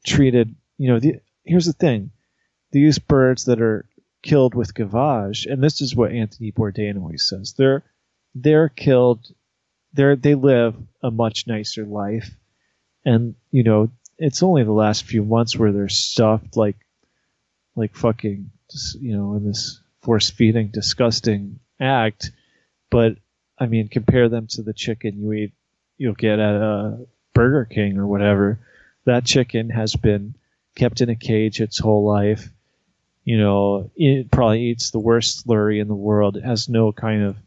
treated. You know, the, here's the thing: these birds that are killed with gavage, and this is what Anthony Bourdain always says. They're they're killed. They're they live a much nicer life, and you know it's only the last few months where they're stuffed like like fucking you know in this force feeding disgusting act. But I mean, compare them to the chicken you eat you'll get at a Burger King or whatever. That chicken has been kept in a cage its whole life. You know, it probably eats the worst slurry in the world. It has no kind of,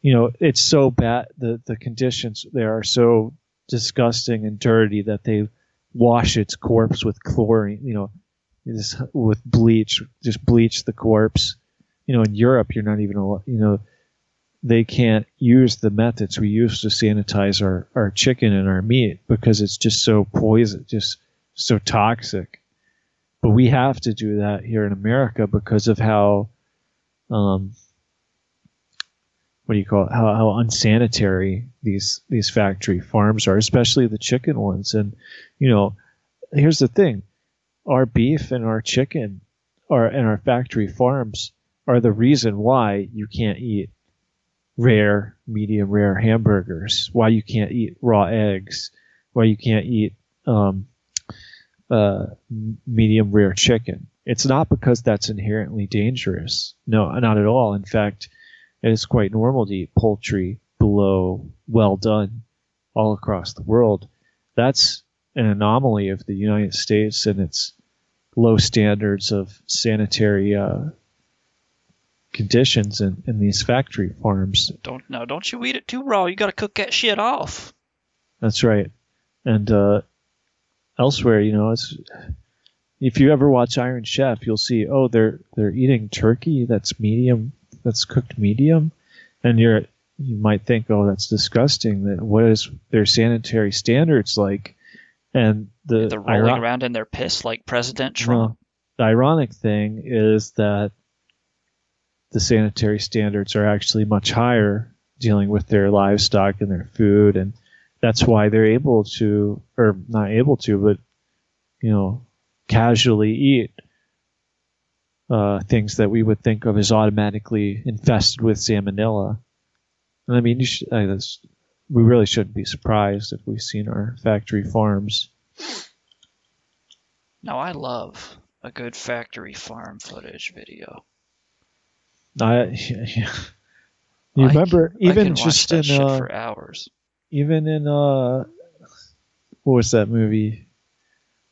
you know, it's so bad. The the conditions there are so disgusting and dirty that they wash its corpse with chlorine. You know, with bleach, just bleach the corpse. You know, in Europe, you're not even, you know, they can't use the methods we use to sanitize our, our chicken and our meat because it's just so poison, just so toxic. But we have to do that here in America because of how, um, what do you call it? How, how unsanitary these these factory farms are, especially the chicken ones. And you know, here's the thing: our beef and our chicken, are and our factory farms are the reason why you can't eat rare, medium rare hamburgers, why you can't eat raw eggs, why you can't eat um, uh, medium rare chicken. It's not because that's inherently dangerous. No, not at all. In fact, it is quite normal to eat poultry below well done all across the world. That's an anomaly of the United States and its low standards of sanitary uh, conditions in, in these factory farms. Don't no, don't you eat it too raw. You got to cook that shit off. That's right. And uh, elsewhere, you know, it's if you ever watch Iron Chef, you'll see oh they're they're eating turkey that's medium that's cooked medium, and you're you might think, oh, that's disgusting. That what is their sanitary standards like? And the They're rolling iro- around in their piss like President Trump. well, the ironic thing is that the sanitary standards are actually much higher dealing with their livestock and their food, and that's why they're able to, or not able to, but you know, casually eat uh, things that we would think of as automatically infested with salmonella. And I mean, uh, that's, we really shouldn't be surprised if we've seen our factory farms. Now I love a good factory farm footage video. I, you I remember I even can watch just in shit uh, for hours. even in uh, what was that movie?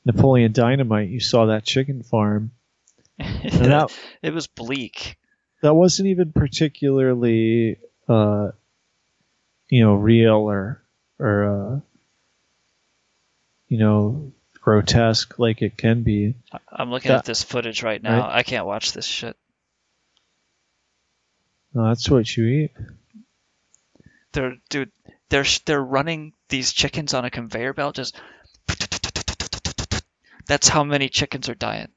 Napoleon Dynamite. You saw that chicken farm, that it was bleak. that wasn't even particularly uh, you know real or or uh, you know grotesque like it can be. I'm looking That- at this footage right now. Right. I can't watch this shit. No, that's what you eat. They're dude, they're they're running these chickens on a conveyor belt. Just that's how many chickens are dying.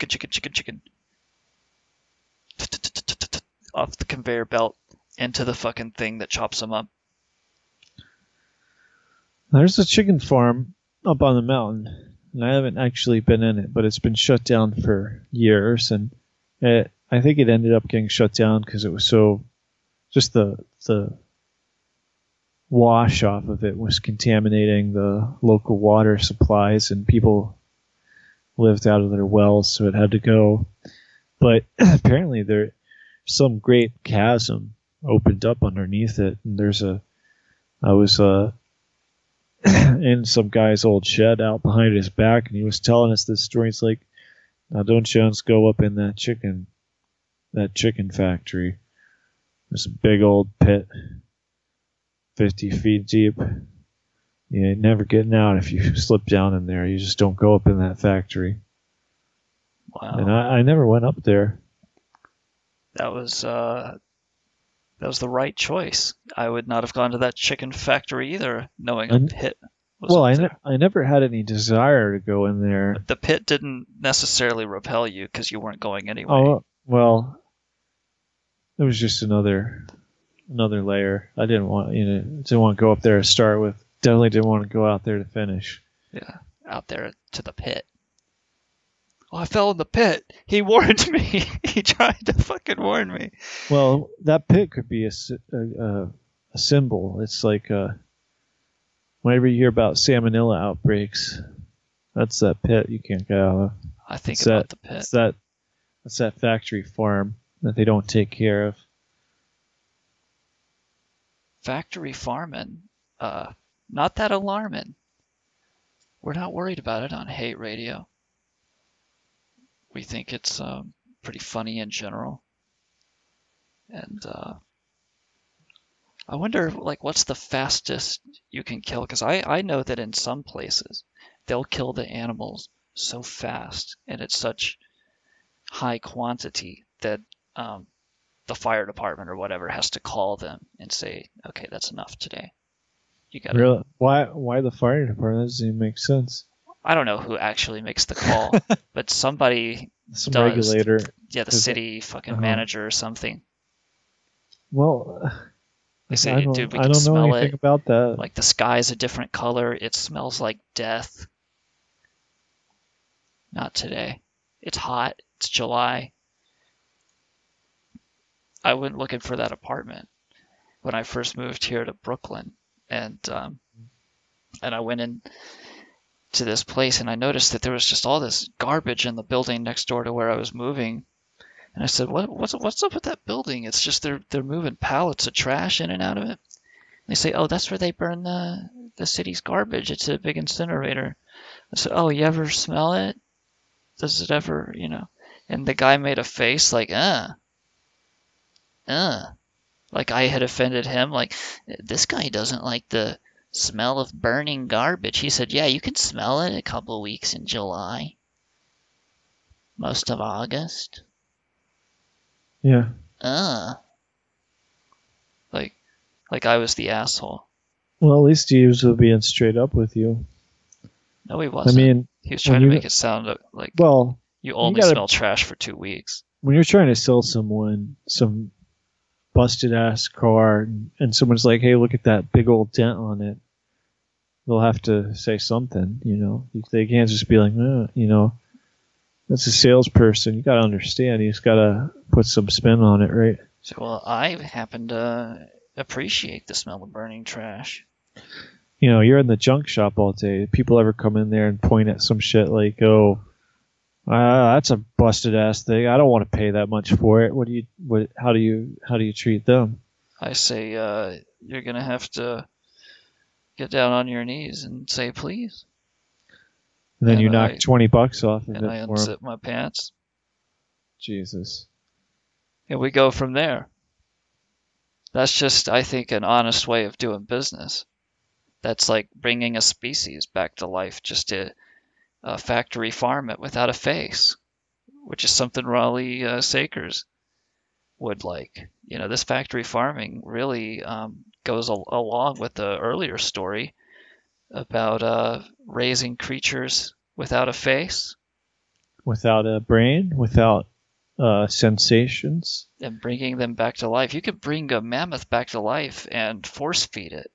Chicken, chicken, chicken, chicken. Off the conveyor belt into the fucking thing that chops them up. There's a chicken farm up on the mountain, and I haven't actually been in it, but it's been shut down for years, and it, I think it ended up getting shut down because it was so just the the wash off of it was contaminating the local water supplies, and people lived out of their wells, so it had to go. But apparently, there some great chasm opened up underneath it, and there's a I was uh in some guy's old shed out behind his back, and he was telling us this story. It's like, now don't Jones go up in that chicken, that chicken factory. There's a big old pit, fifty feet deep. You ain't never getting out if you slip down in there. You just don't go up in that factory. Wow. And I, I never went up there. That was uh that was the right choice. I would not have gone to that chicken factory either, knowing a pit was Well, I, ne- I never had any desire to go in there. the pit didn't necessarily repel you because you weren't going anyway. Oh well, it was just another another layer. I didn't want you know didn't want to go up there to start with. Definitely didn't want to go out there to finish. Yeah, out there to the pit. Oh, I fell in the pit. He warned me. he tried to fucking warn me. Well, that pit could be a a, a, symbol. It's like uh, whenever you hear about salmonella outbreaks, that's that pit you can't get out of. I think It's about that, the pit. It's that it's that factory farm that they don't take care of. Factory farming. Uh, not that alarming. We're not worried about it on Hate Radio. We think it's um, pretty funny in general. And uh, I wonder, like, what's the fastest you can kill? Because I, I know that in some places they'll kill the animals so fast and at such high quantity that um, the fire department or whatever has to call them and say, okay, that's enough today. You got Really? Why? Why the fire department? That doesn't even make sense. I don't know who actually makes the call, but somebody Some does. regulator. Yeah, the Is it- city fucking uh-huh. manager or something. Well, They say, I don't, dude, we I can don't know smell anything it. about that. Like the sky's a different color. It smells like death. Not today. It's hot. It's July. I went looking for that apartment when I first moved here to Brooklyn, and um, and I went in to this place and I noticed that there was just all this garbage in the building next door to where I was moving. And I said, "What what's what's up with that building? It's just they're they're moving pallets of trash in and out of it." They say, "Oh, that's where they burn the the city's garbage. It's a big incinerator." I said, "Oh, you ever smell it? Does it ever, you know?" And the guy made a face like, "Uh, uh," like I had offended him. Like this guy doesn't like the smell of burning garbage. He said, "Yeah, you can smell it a couple weeks in July, most of August." Yeah. Uh. like like I was the asshole. Well, at least he was being straight up with you. No, he wasn't. I mean, he was trying to make it sound uh, like Well, you only gotta- smell trash for two weeks. when you're trying to sell someone some busted ass car and, and someone's like, "Hey, look at that big old dent on it," they'll have to say something. You know, they can't just be like, eh, you know, that's a salesperson. You got to understand. He's got to put some spin on it, right? So, well, I happen to appreciate the smell of burning trash. You know, you're in the junk shop all day. People ever come in there and point at some shit like, "Oh, uh, that's a busted ass thing. I don't want to pay that much for it." What do you? What? How do you? How do you treat them? I say, uh, you're gonna have to get down on your knees and say please. And then And you knock I- twenty bucks off of And I it for 'em. unzip my pants. Jesus. And we go from there. That's just, I think, an honest way of doing business. That's like bringing a species back to life just to uh, factory farm it without a face, which is something Raleigh uh, Sakers would like. You know, this factory farming really um, goes al- along with the earlier story about uh, raising creatures without a face Without a brain, without uh, sensations. and bringing them back to life. You could bring a mammoth back to life and force feed it.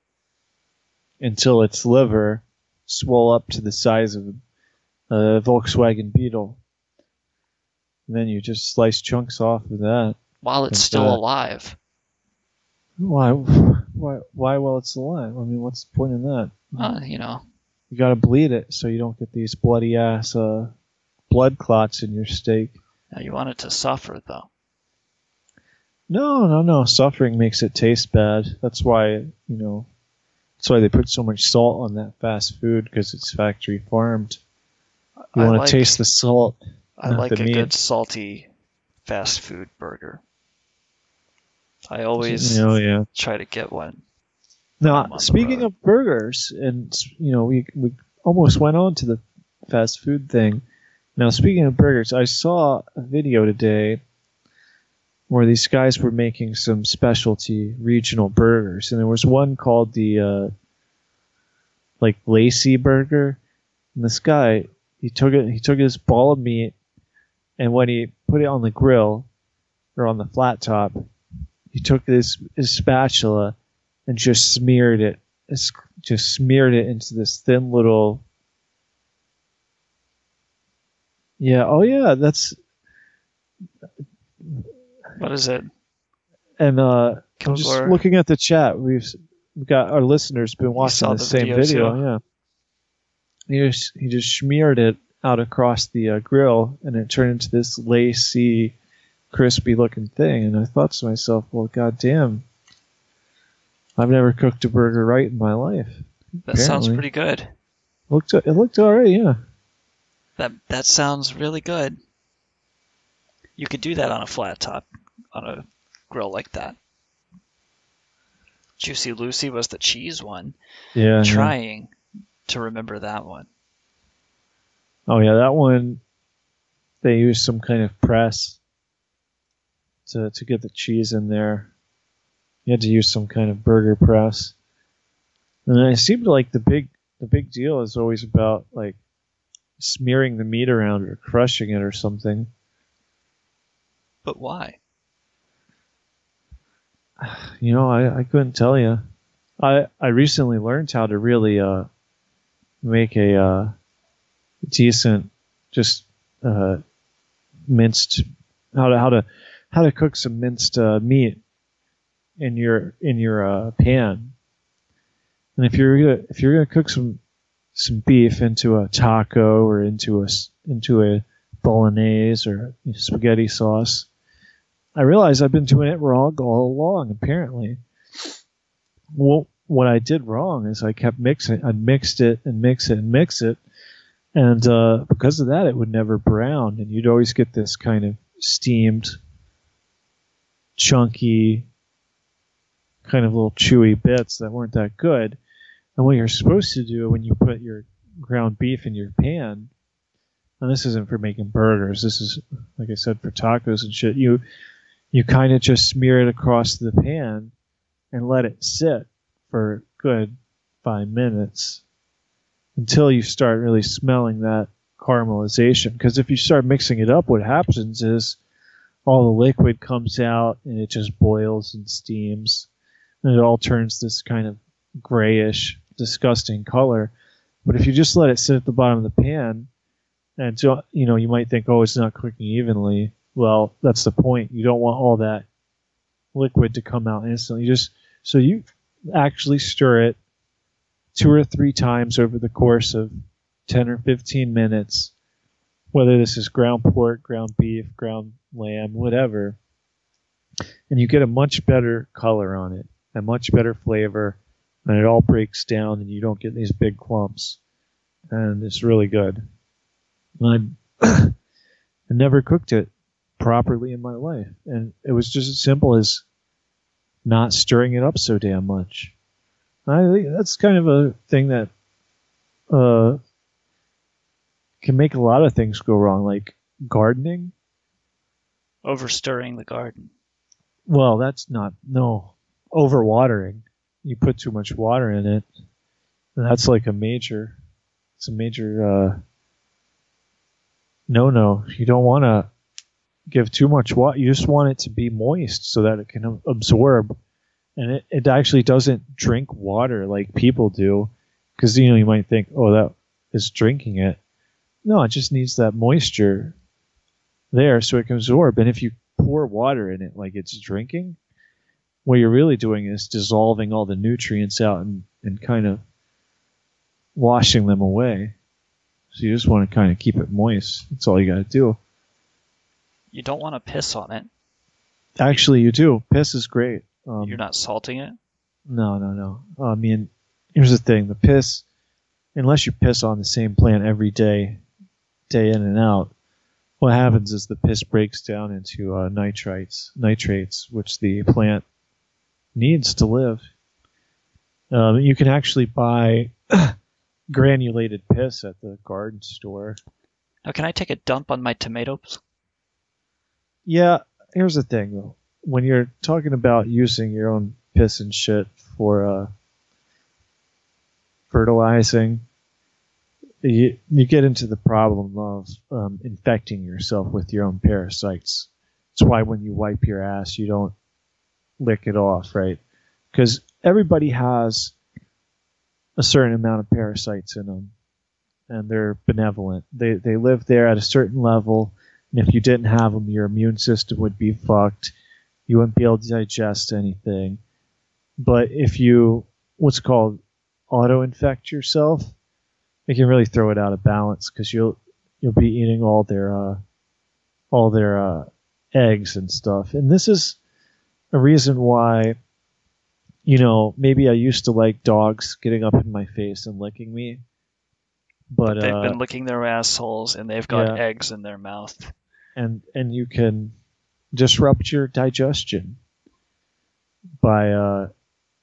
until its liver swell up to the size of a Volkswagen Beetle. And then you just slice chunks off of that. while it's still uh, alive. Why? Why? Why? While it's alive? I mean, what's the point in that? Uh, you know, You got to bleed it so you don't get these bloody ass uh, blood clots in your steak. now you want it to suffer though. No, no, no. Suffering makes it taste bad. That's why you know. That's why they put so much salt on that fast food because it's factory farmed. You want like- to taste the salt. I like a meat. good salty fast food burger. I always Oh yeah. try to get one. Now, speaking of burgers, and you know, we we almost went on to the fast food thing. Now, speaking of burgers, I saw a video today where these guys were making some specialty regional burgers, and there was one called the uh, like Lacey Burger. And this guy, he took it, he took his ball of meat, and when he put it on the grill or on the flat top, he took his his spatula and just smeared it, just smeared it into this thin little. Yeah. Oh yeah. That's What is it? and uh, just looking at the chat. We've we've got our listeners been watching the, the same video, video. Yeah. He just he just smeared it out across the uh, grill, and it turned into this lacy, crispy looking thing. And I thought to myself, well, goddamn, I've never cooked a burger right in my life. That sounds pretty good. Looked it looked alright, yeah. That that sounds really good. You could do that on a flat top, on a grill like that. Juicy Lucy was the cheese one. Yeah. yeah. Trying to remember that one. Oh yeah, that one. They used some kind of press to to get the cheese in there. You had to use some kind of burger press, and it seemed like the big the big deal is always about like smearing the meat around or crushing it or something. But why? You know, I, I couldn't tell you. I I recently learned how to really uh make a uh decent just uh minced how to how to how to cook some minced uh, meat in your in your uh, pan. And if you're gonna, if you're gonna cook some some beef into a taco or into a into a bolognese or spaghetti sauce, I realize I've been doing it wrong all along. Apparently, well, what I did wrong is I kept mixing. I mixed it and mix it and mix it, and uh, because of that, it would never brown, and you'd always get this kind of steamed, chunky, kind of little chewy bits that weren't that good. And what you're supposed to do when you put your ground beef in your pan, and this isn't for making burgers. This is, like I said, for tacos and shit. You you kind of just smear it across the pan and let it sit for good five minutes until you start really smelling that caramelization. Because if you start mixing it up, what happens is all the liquid comes out and it just boils and steams, and it all turns this kind of grayish, disgusting color. But if you just let it sit at the bottom of the pan, and so, you know, you might think, oh, it's not cooking evenly. Well, that's the point. You don't want all that liquid to come out instantly. You just so you actually stir it two or three times over the course of 10 or 15 minutes, whether this is ground pork, ground beef, ground lamb, whatever, and you get a much better color on it, a much better flavor, and it all breaks down and you don't get these big clumps. And it's really good. And I, I never cooked it properly in my life. And it was just as simple as not stirring it up so damn much. I think that's kind of a thing that uh, can make a lot of things go wrong, like gardening. Overstirring the garden. Well, that's not no overwatering. You put too much water in it, and that's like a major. It's a major uh, no no. You don't want to give too much water. You just want it to be moist so that it can absorb. And it, it actually doesn't drink water like people do. Because, you know, you might think, oh, that is drinking it. No, it just needs that moisture there so it can absorb. And if you pour water in it like it's drinking, what you're really doing is dissolving all the nutrients out and, and kind of washing them away. So you just want to kind of keep it moist. That's all you got to do. You don't want to piss on it. Actually, you do. Piss is great. Um, You're not salting it. No, no, no. I mean, here's the thing: the piss, unless you piss on the same plant every day, day in and out, what happens is the piss breaks down into uh, nitrites, nitrates, which the plant needs to live. Um, you can actually buy granulated piss at the garden store. Now, can I take a dump on my tomatoes? Yeah, here's the thing though. When you're talking about using your own piss and shit for uh, fertilizing, you, you get into the problem of um, infecting yourself with your own parasites. That's why when you wipe your ass, you don't lick it off, right? Because everybody has a certain amount of parasites in them, and they're benevolent. They they live there at a certain level, and if you didn't have them, your immune system would be fucked. You wouldn't be able to digest anything. But if you what's called auto infect yourself, it can really throw it out of balance because you'll you'll be eating all their uh, all their uh, eggs and stuff. And this is a reason why you know, maybe I used to like dogs getting up in my face and licking me, but they've uh, been licking their assholes and they've got yeah. eggs in their mouth. And and you can disrupt your digestion by uh,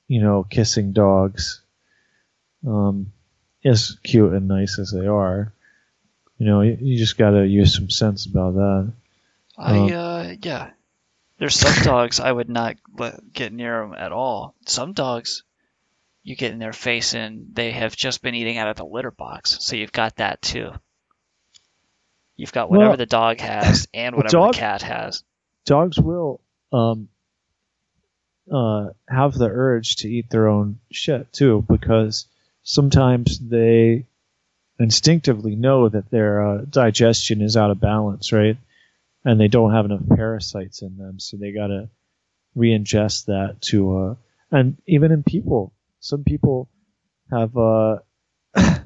you know kissing dogs. Um, as cute and nice as they are, you know, you, you just got to use some sense about that. I Um, uh yeah. There's some dogs I would not let get near them at all. Some dogs, you get in their face and they have just been eating out of the litter box, so you've got that too. You've got whatever Well- the dog has and whatever dog- the cat has. dogs will um, uh, have the urge to eat their own shit too, because sometimes they instinctively know that their uh, digestion is out of balance, right? And they don't have enough parasites in them, so they gotta re-ingest that to. Uh, and even in people, some people have uh,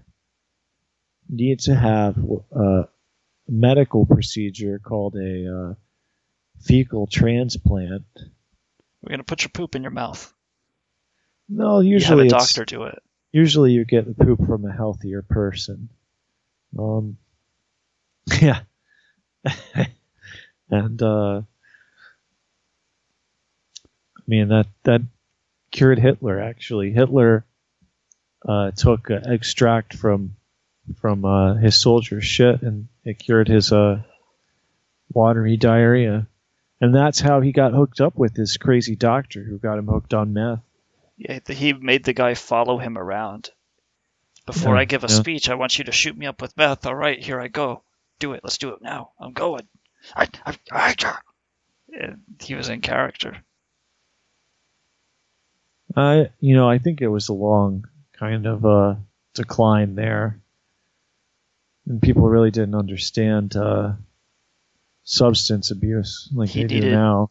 need to have uh, medical procedure called a uh, fecal transplant. We're gonna put your poop in your mouth. No, usually You have a doctor do it. Usually, you get the poop from a healthier person. Um, yeah, and uh, I mean that that cured Hitler. Actually, Hitler uh, took uh, extract from from uh, his soldiers' shit, and it cured his uh, watery diarrhea. And that's how he got hooked up with this crazy doctor who got him hooked on meth Yeah, he made the guy follow him around. Before Yeah, I give a yeah. speech, I want you to shoot me up with meth. All right, here I go. Do it. Let's do it now. I'm going. I, I, I, and he was in character. I, you know, I think it was a long kind of uh, decline there, and people really didn't understand uh, substance abuse like He they do needed- now.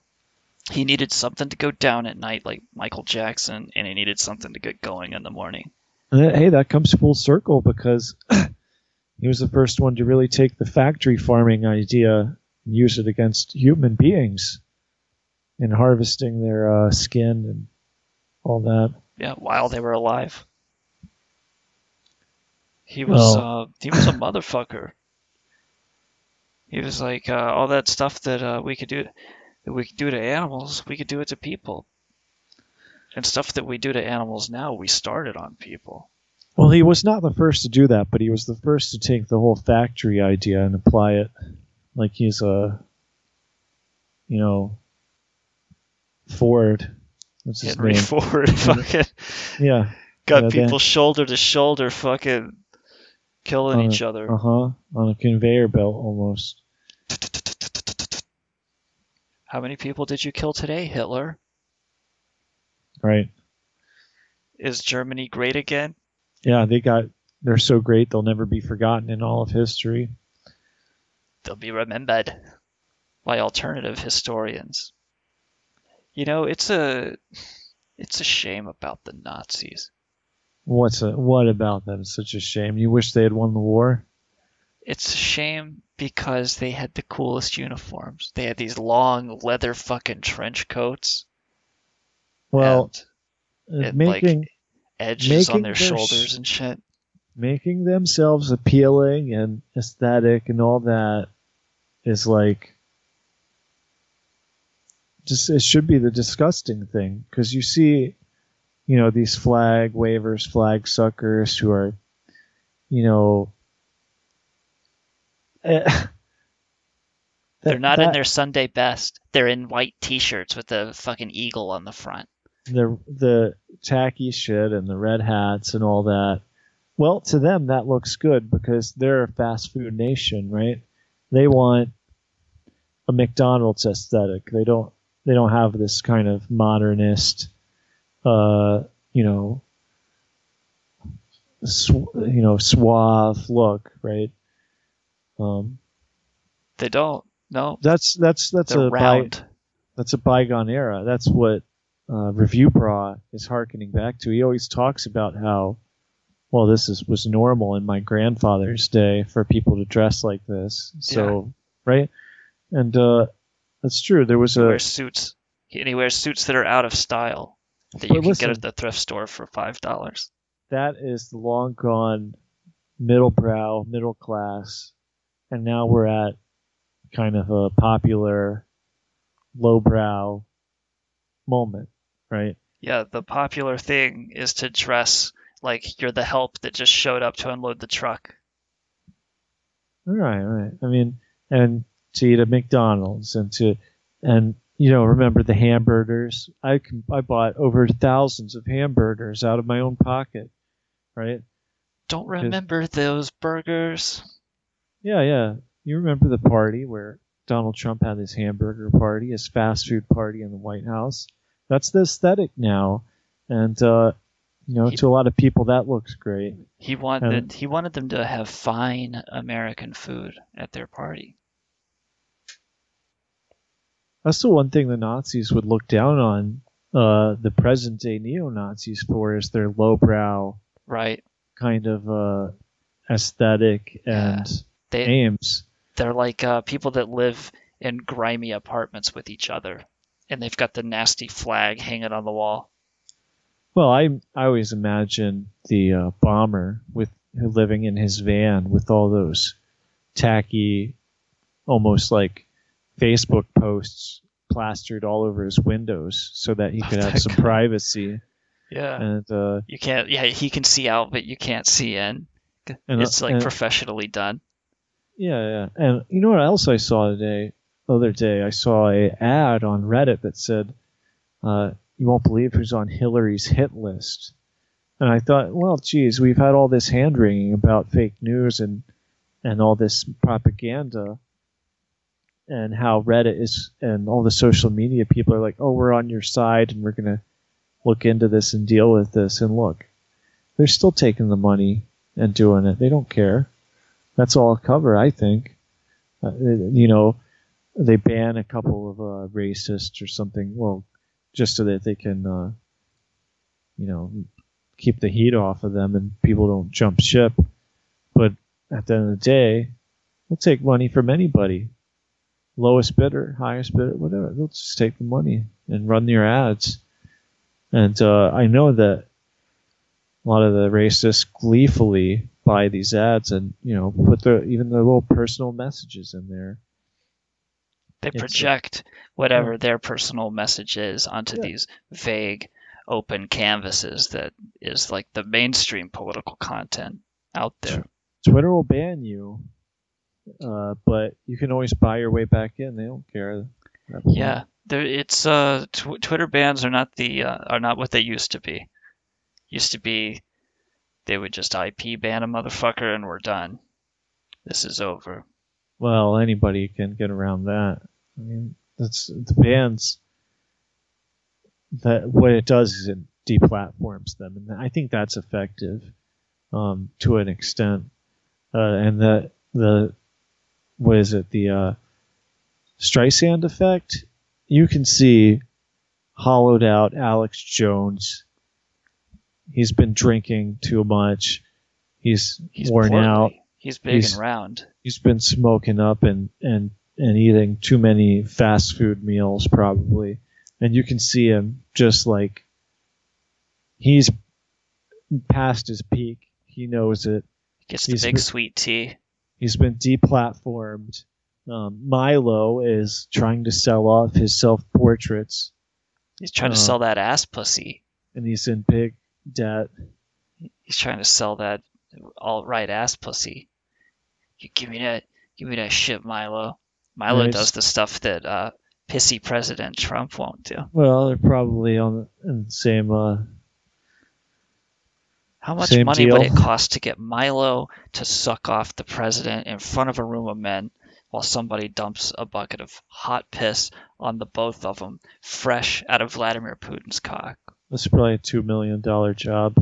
He needed something to go down at night, like Michael Jackson, and he needed something to get going in the morning. And hey, that comes full circle because he was the first one to really take the factory farming idea and use it against human beings in harvesting their uh, skin and all that. Yeah, while they were alive. He was Well- uh, he was a motherfucker. He was like uh, all that stuff that uh, we could do that we could do to animals, we could do it to people. And stuff that we do to animals now, we started on people. Well, he was not the first to do that, but he was the first to take the whole factory idea and apply it like he's a, you know, Ford. What's his Henry name? Ford fucking Yeah. got people that- shoulder to shoulder fucking killing each a- other. Uh-huh. On a conveyor belt almost. How many people did you kill today, Hitler? Right. Is Germany great again? Yeah, they got they're so great they'll never be forgotten in all of history. they'll be remembered by alternative historians. You know, it's a it's a shame about the Nazis. What's a, what about them such a shame? You wish they had won the war? It's a shame because they had the coolest uniforms. They had these long leather fucking trench coats. Well, and, like, making edges on their their shoulders sh- and shit. making themselves appealing and aesthetic and all that is like just it should be the disgusting thing because you see you know these flag wavers flag suckers who are you know eh, They're not in their Sunday best. They're in white t-shirts with a fucking eagle on the front. the the tacky shit and the red hats and all that. Well, to them that looks good because they're a fast food nation, right? They want a McDonald's aesthetic. They don't they don't have this kind of modernist uh, you know sw- you know suave look, right? Um They don't. No. that's that's that's They're a by, that's a bygone era. That's what uh, ReviewBrah is harkening back to. He always talks about how, well, this is was normal in my grandfather's day for people to dress like this. So, right, and uh, that's true. There was He a wears suits. He, and he wears suits that are out of style that But you can listen. get at the thrift store for five dollars. that is the long gone middle brow, middle class, and now we're at kind of a popular lowbrow moment, right? Yeah, the popular thing is to dress like you're the help that just showed up to unload the truck. All right, all right. I mean, and to eat at McDonald's and to, and you know, remember the hamburgers? I can, I bought over thousands of hamburgers out of my own pocket, right? Don't remember those burgers? Yeah, yeah. You remember the party where Donald Trump had his hamburger party, his fast food party in the White House? That's the aesthetic now, and uh, you know, to a lot of people, that looks great. He wanted And- he wanted them to have fine American food at their party. That's the one thing the Nazis would look down on uh, the present day neo Nazis for is their lowbrow Right. kind of uh, aesthetic and They aims. they're like uh, people that live in grimy apartments with each other, and they've got the nasty flag hanging on the wall. Well, I I always imagine the uh, bomber with living in his van with all those tacky, almost like Facebook posts plastered all over his windows so that he could have some guy. privacy. Yeah. And uh, You can't. Yeah, he can see out, but you can't see in. And, uh, it's like and- professionally done. Yeah, yeah. And you know what else I saw today? The other day, I saw a ad on Reddit that said, uh, you won't believe who's on Hillary's hit list. And I thought, well, geez, we've had all this hand wringing about fake news and and all this propaganda, and how Reddit is and all the social media people are like, oh, we're on your side and we're gonna look into this and deal with this. And look, they're still taking the money and doing it. They don't care. That's all cover, I think. Uh, you know, they ban a couple of uh, racists or something. Well, just so that they can, uh, you know, keep the heat off of them and people don't jump ship. But at the end of the day, they'll take money from anybody. Lowest bidder, highest bidder, whatever. They'll just take the money and run your ads. And uh, I know that a lot of the racists gleefully buy these ads and you know put their even their little personal messages in there. They It's- project whatever their personal message is onto Yeah. these vague, open canvases that is like the mainstream political content out there. Twitter will ban you, uh, but you can always buy your way back in. They don't care. at that point. Yeah, there it's uh tw- Twitter bans are not the uh, are not what they used to be. Used to be they would just IP ban a motherfucker and we're done. This is over. Well, anybody can get around that. I mean, that's the bans. That what it does is it deplatforms them, and I think that's effective um, to an extent. Uh, and the the what is it the uh, Streisand effect? You can see hollowed out Alex Jones. He's been drinking too much. He's, He's worn portly. out He's big He's- and round. he's been smoking up and and and eating too many fast food meals probably and you can see him just like he's past his peak he knows it Gets the big sweet tea. He's been deplatformed um, milo is trying to sell off his self-portraits He's trying to sell that ass pussy. and he's in big debt He's trying to sell that all right ass pussy. You give me that give me that shit, Milo. Milo Right. does the stuff that uh, pissy President Trump won't do. well they're probably on the, in the same uh, How much Same money would it cost to get Milo to suck off the president in front of a room of men while somebody dumps a bucket of hot piss on the both of them, fresh out of Vladimir Putin's cock? that's probably a two million dollar job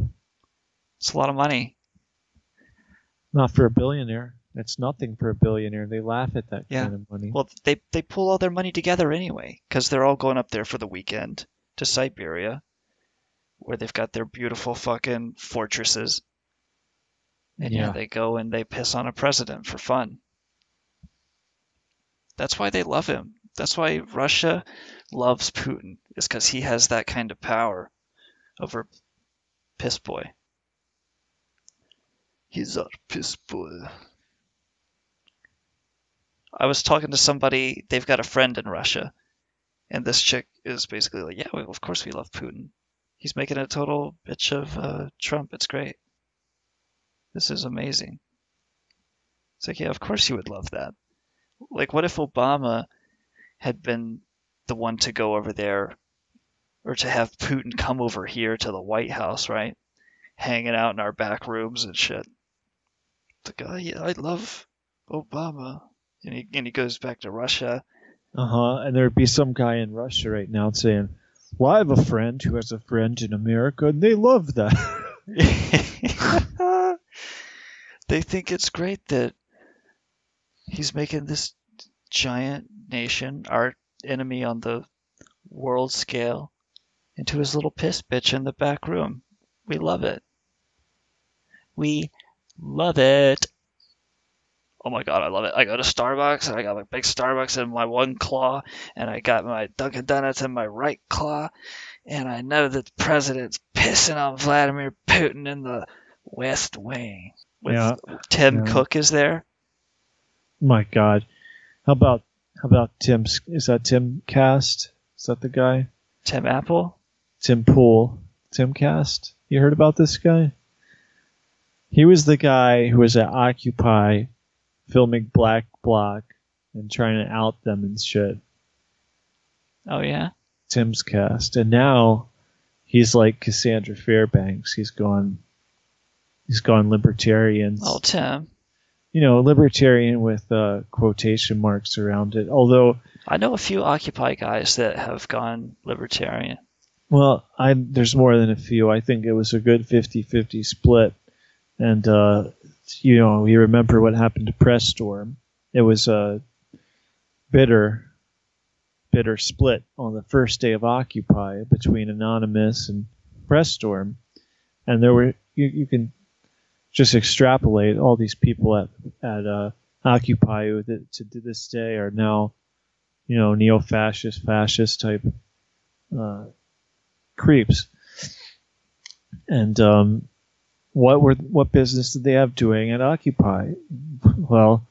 It's a lot of money. Not for a billionaire. It's nothing for a billionaire. They laugh at that Yeah. kind of money. Well, they they pull all their money together anyway because they're all going up there for the weekend to Siberia, where they've got their beautiful fucking fortresses. And yeah, Yeah. they go and they piss on a president for fun. That's why they love him. That's why Russia loves Putin, is because he has that kind of power over Piss Boy. He's our Piss Boy. I was talking to somebody, they've got a friend in Russia, and this chick is basically like, yeah, well, of course we love Putin. He's making a total bitch of uh, Trump. It's great. This is amazing. It's like, yeah, of course you would love that. Like, what if Obama had been the one to go over there, or to have Putin come over here to the White House, right? Hanging out in our back rooms and shit. Like, oh, yeah, I love Obama. And he, and he goes back to Russia. Uh huh. And there'd be some guy in Russia right now saying, "Well, I have a friend who has a friend in America, and they love that." they think it's great that he's making this giant nation, our enemy on the world scale, into his little piss bitch in the back room. We love it. We love it. Oh my god, I love it. I go to Starbucks and I got my big Starbucks in my one claw and I got my Dunkin' Donuts in my right claw and I know that the president's pissing on Vladimir Putin in the West Wing. With Yeah. Tim Yeah. Cook is there. My God, how about how about Tim's? Is that Timcast? Is that the guy? Tim Apple? Tim Pool. Timcast. You heard about this guy? He was the guy who was at Occupy filming Black Bloc and trying to out them and shit. Oh yeah. Tim's cast, and now he's like Cassandra Fairbanks. He's gone. He's gone libertarian. Oh, Tim. You know, libertarian with uh, quotation marks around it. Although I know a few Occupy guys that have gone libertarian. Well, I there's more than a few. I think it was a good 50-50 split. And uh, you know, you remember what happened to Press Storm. It was a bitter bitter split on the first day of Occupy between Anonymous and Press Storm. And there were you, you can just extrapolate all these people at at uh, Occupy who that to this day are now you know, neo-fascist, fascist type uh, creeps. And um, what were what business did they have doing at Occupy? Well,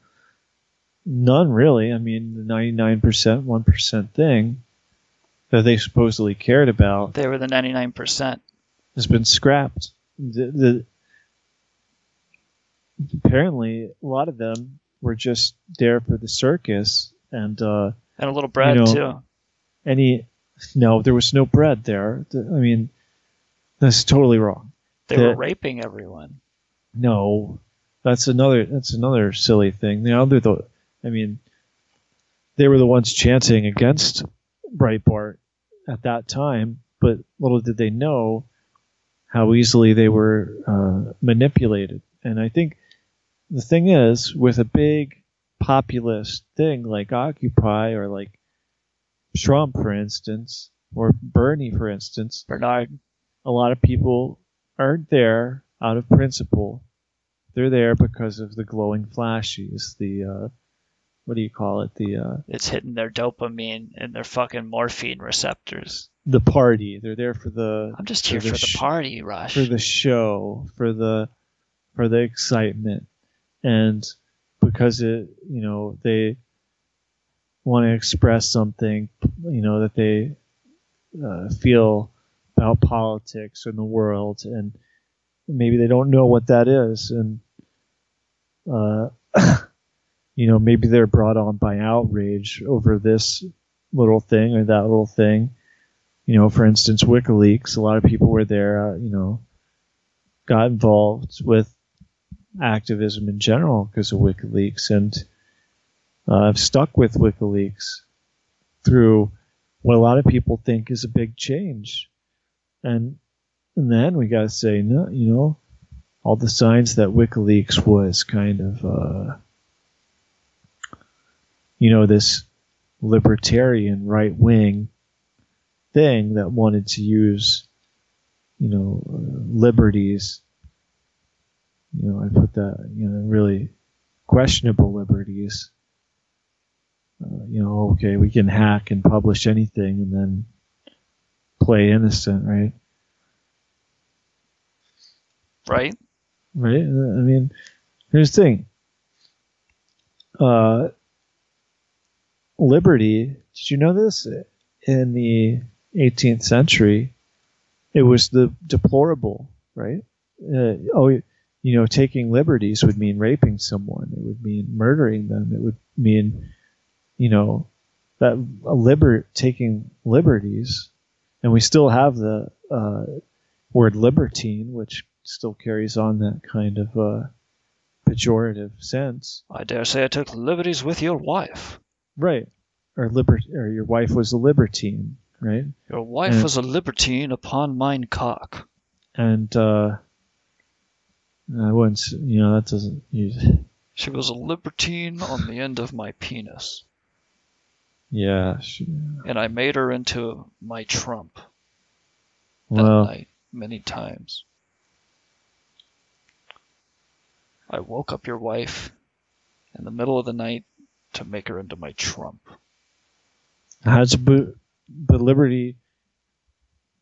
none really. I mean, the ninety-nine percent, one percent thing that they supposedly cared about They were the 99%. has been scrapped. The, the apparently a lot of them were just there for the circus and uh, And a little bread, you know, too. Any no, there was no bread there. I mean, that's totally wrong. They The- were raping everyone. No, that's another that's another silly thing. The other the, I mean, they were the ones chanting against Breitbart at that time, but little did they know how easily they were uh, manipulated. And I think the thing is, with a big populist thing like Occupy or like Trump, for instance, or Bernie, for instance, Bernard, a lot of people aren't there out of principle. They're there because of the glowing flashies, the uh, what do you call it? The uh, It's hitting their dopamine and their fucking morphine receptors. the party. They're there for the. I'm just here for the sh- party, Rush. for the show, for the for the excitement, and because it, you know, they want to express something, you know, that they uh, feel about politics in the world, and maybe they don't know what that is, and uh, you know, maybe they're brought on by outrage over this little thing or that little thing. You know, for instance, WikiLeaks. A lot of people were there. Uh, you know, got involved with activism in general because of WikiLeaks, and uh, I've stuck with WikiLeaks through what a lot of people think is a big change, and and then we got to say, no, you know, all the signs that WikiLeaks was kind of, uh, you know, this libertarian right wing thing that wanted to use, you know, uh, liberties. You know, I put that, you know, really questionable liberties. Uh, you know, okay, we can hack and publish anything and then play innocent, right? right? Right? I mean, here's the thing. Uh, liberty, did you know this? In the 18th century, it was the deplorable, right? Uh, oh, you know, taking liberties would mean raping someone. It would mean murdering them. It would mean, you know, that a liber taking liberties, and we still have the uh, word libertine, which still carries on that kind of uh, pejorative sense. I dare say I took liberties with your wife. Right. Or liber- or your wife was a libertine, right? Your wife And- was a libertine upon mine cock. And uh I wouldn't you know, that doesn't use She was a libertine on the end of my penis. Yeah. she- And I made her into my trump that Well, night many times. I woke up your wife in the middle of the night to make her into my trump. as but, but liberty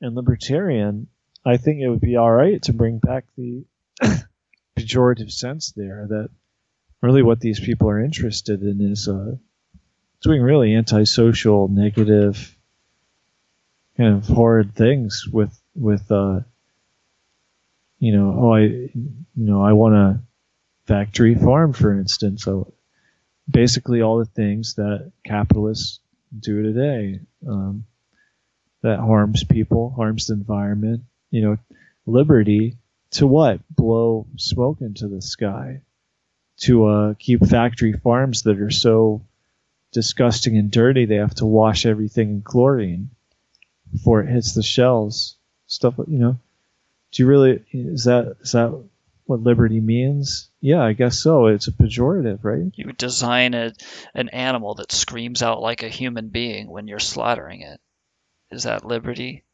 and libertarian, I think it would be all right to bring back the pejorative sense there that really what these people are interested in is uh, doing really antisocial, negative, kind of horrid things with with uh, you know, oh I you know, I want a factory farm for instance. So basically all the things that capitalists do today. Um, that harms people, harms the environment. You know, liberty to what? Blow smoke into the sky. To uh, keep factory farms that are so disgusting and dirty they have to wash everything in chlorine before it hits the shelves. Stuff you know. Do you really is that is that what liberty means? Yeah, I guess so. It's a pejorative, right? You design a, an animal that screams out like a human being when you're slaughtering it. Is that liberty?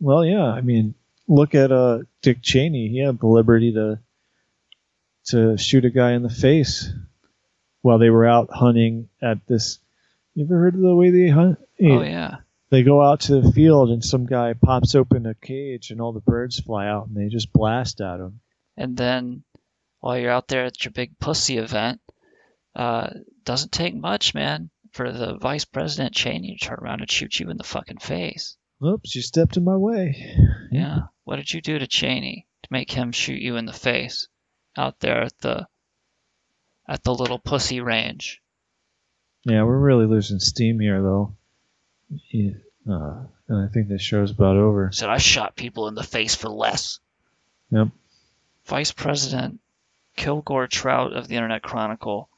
Well, yeah. I mean, look at uh, Dick Cheney. He had the liberty to to shoot a guy in the face while they were out hunting at this. You ever heard of the way they hunt? Oh yeah. They go out to the field and some guy pops open a cage and all the birds fly out and they just blast at him. And then while you're out there at your big pussy event, uh, doesn't take much, man, for the vice president Cheney to turn around and shoot you in the fucking face. Oops, you stepped in my way. Yeah. What did you do to Cheney to make him shoot you in the face out there at the at the little pussy range? Yeah, we're really losing steam here, though. Yeah, uh, and I think this show's about over. Said I shot people in the face for less. Yep. Vice President Kilgore Trout of the Internet Chronicle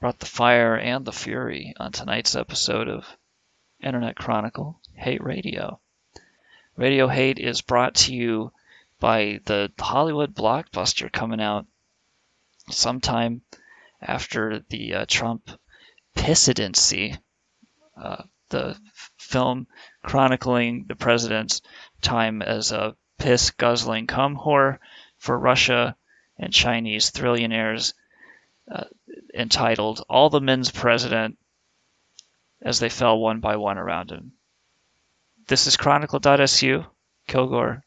brought the fire and the fury on tonight's episode of Internet Chronicle Hate Radio. Radio Hate is brought to you by the Hollywood blockbuster coming out sometime after the uh, Trump presidency. Uh, the film chronicling the president's time as a piss guzzling cum whore for Russia and Chinese trillionaires, uh, entitled All the Men's President as they fell one by one around him. This is Chronicle.su. Kilgore,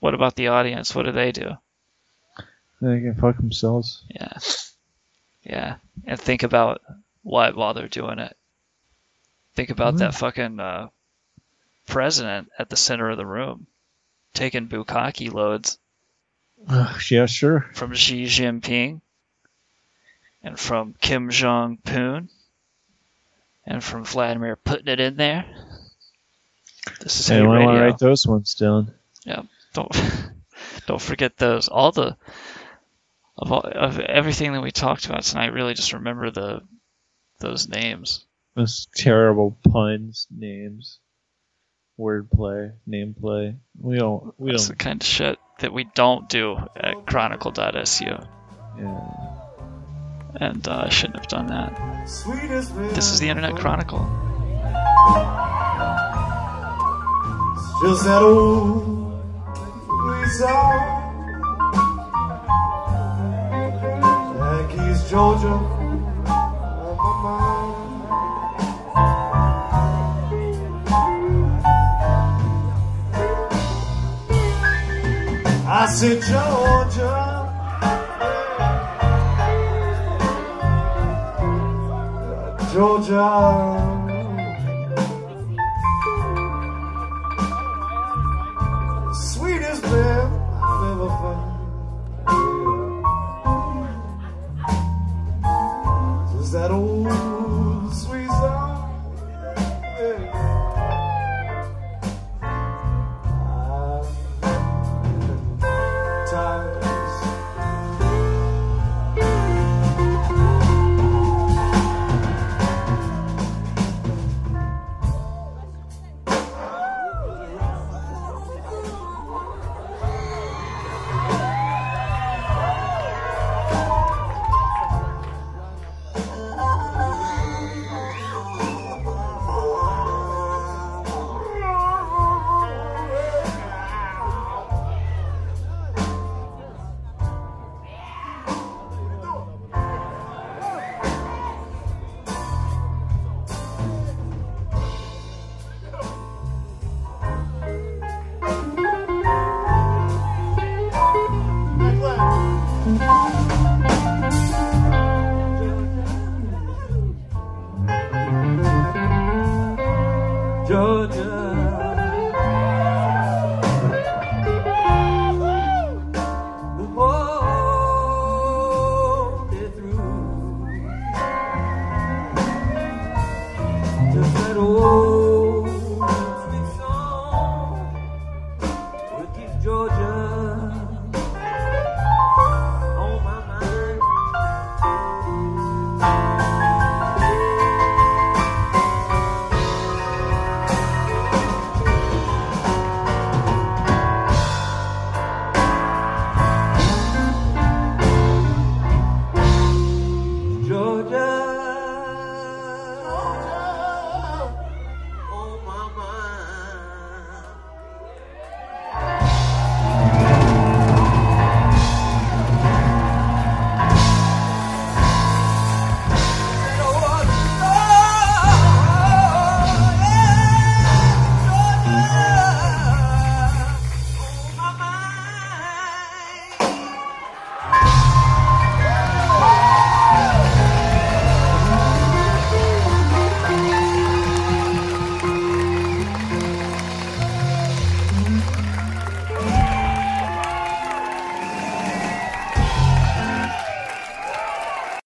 what about the audience? What do they do? They can fuck themselves. Yeah. Yeah. And think about what while they're doing it. Think about that fucking uh, president at the center of the room taking bukkake loads Uh, yeah, sure. from Xi Jinping and from Kim Jong Un and from Vladimir putting it in there. This is Hey, Hate I want to Radio. write those ones down. Yeah, don't don't forget those. All the of all, of everything that we talked about tonight. Really, just remember the those names. Those terrible puns, names, wordplay, nameplay. We don't. We That's don't. the kind of shit that we don't do at Chronicle.su. Yeah. And uh, I shouldn't have done that. This is the Internet Chronicle. Just that old Georgia. on my mind. I said, Georgia. Georgia.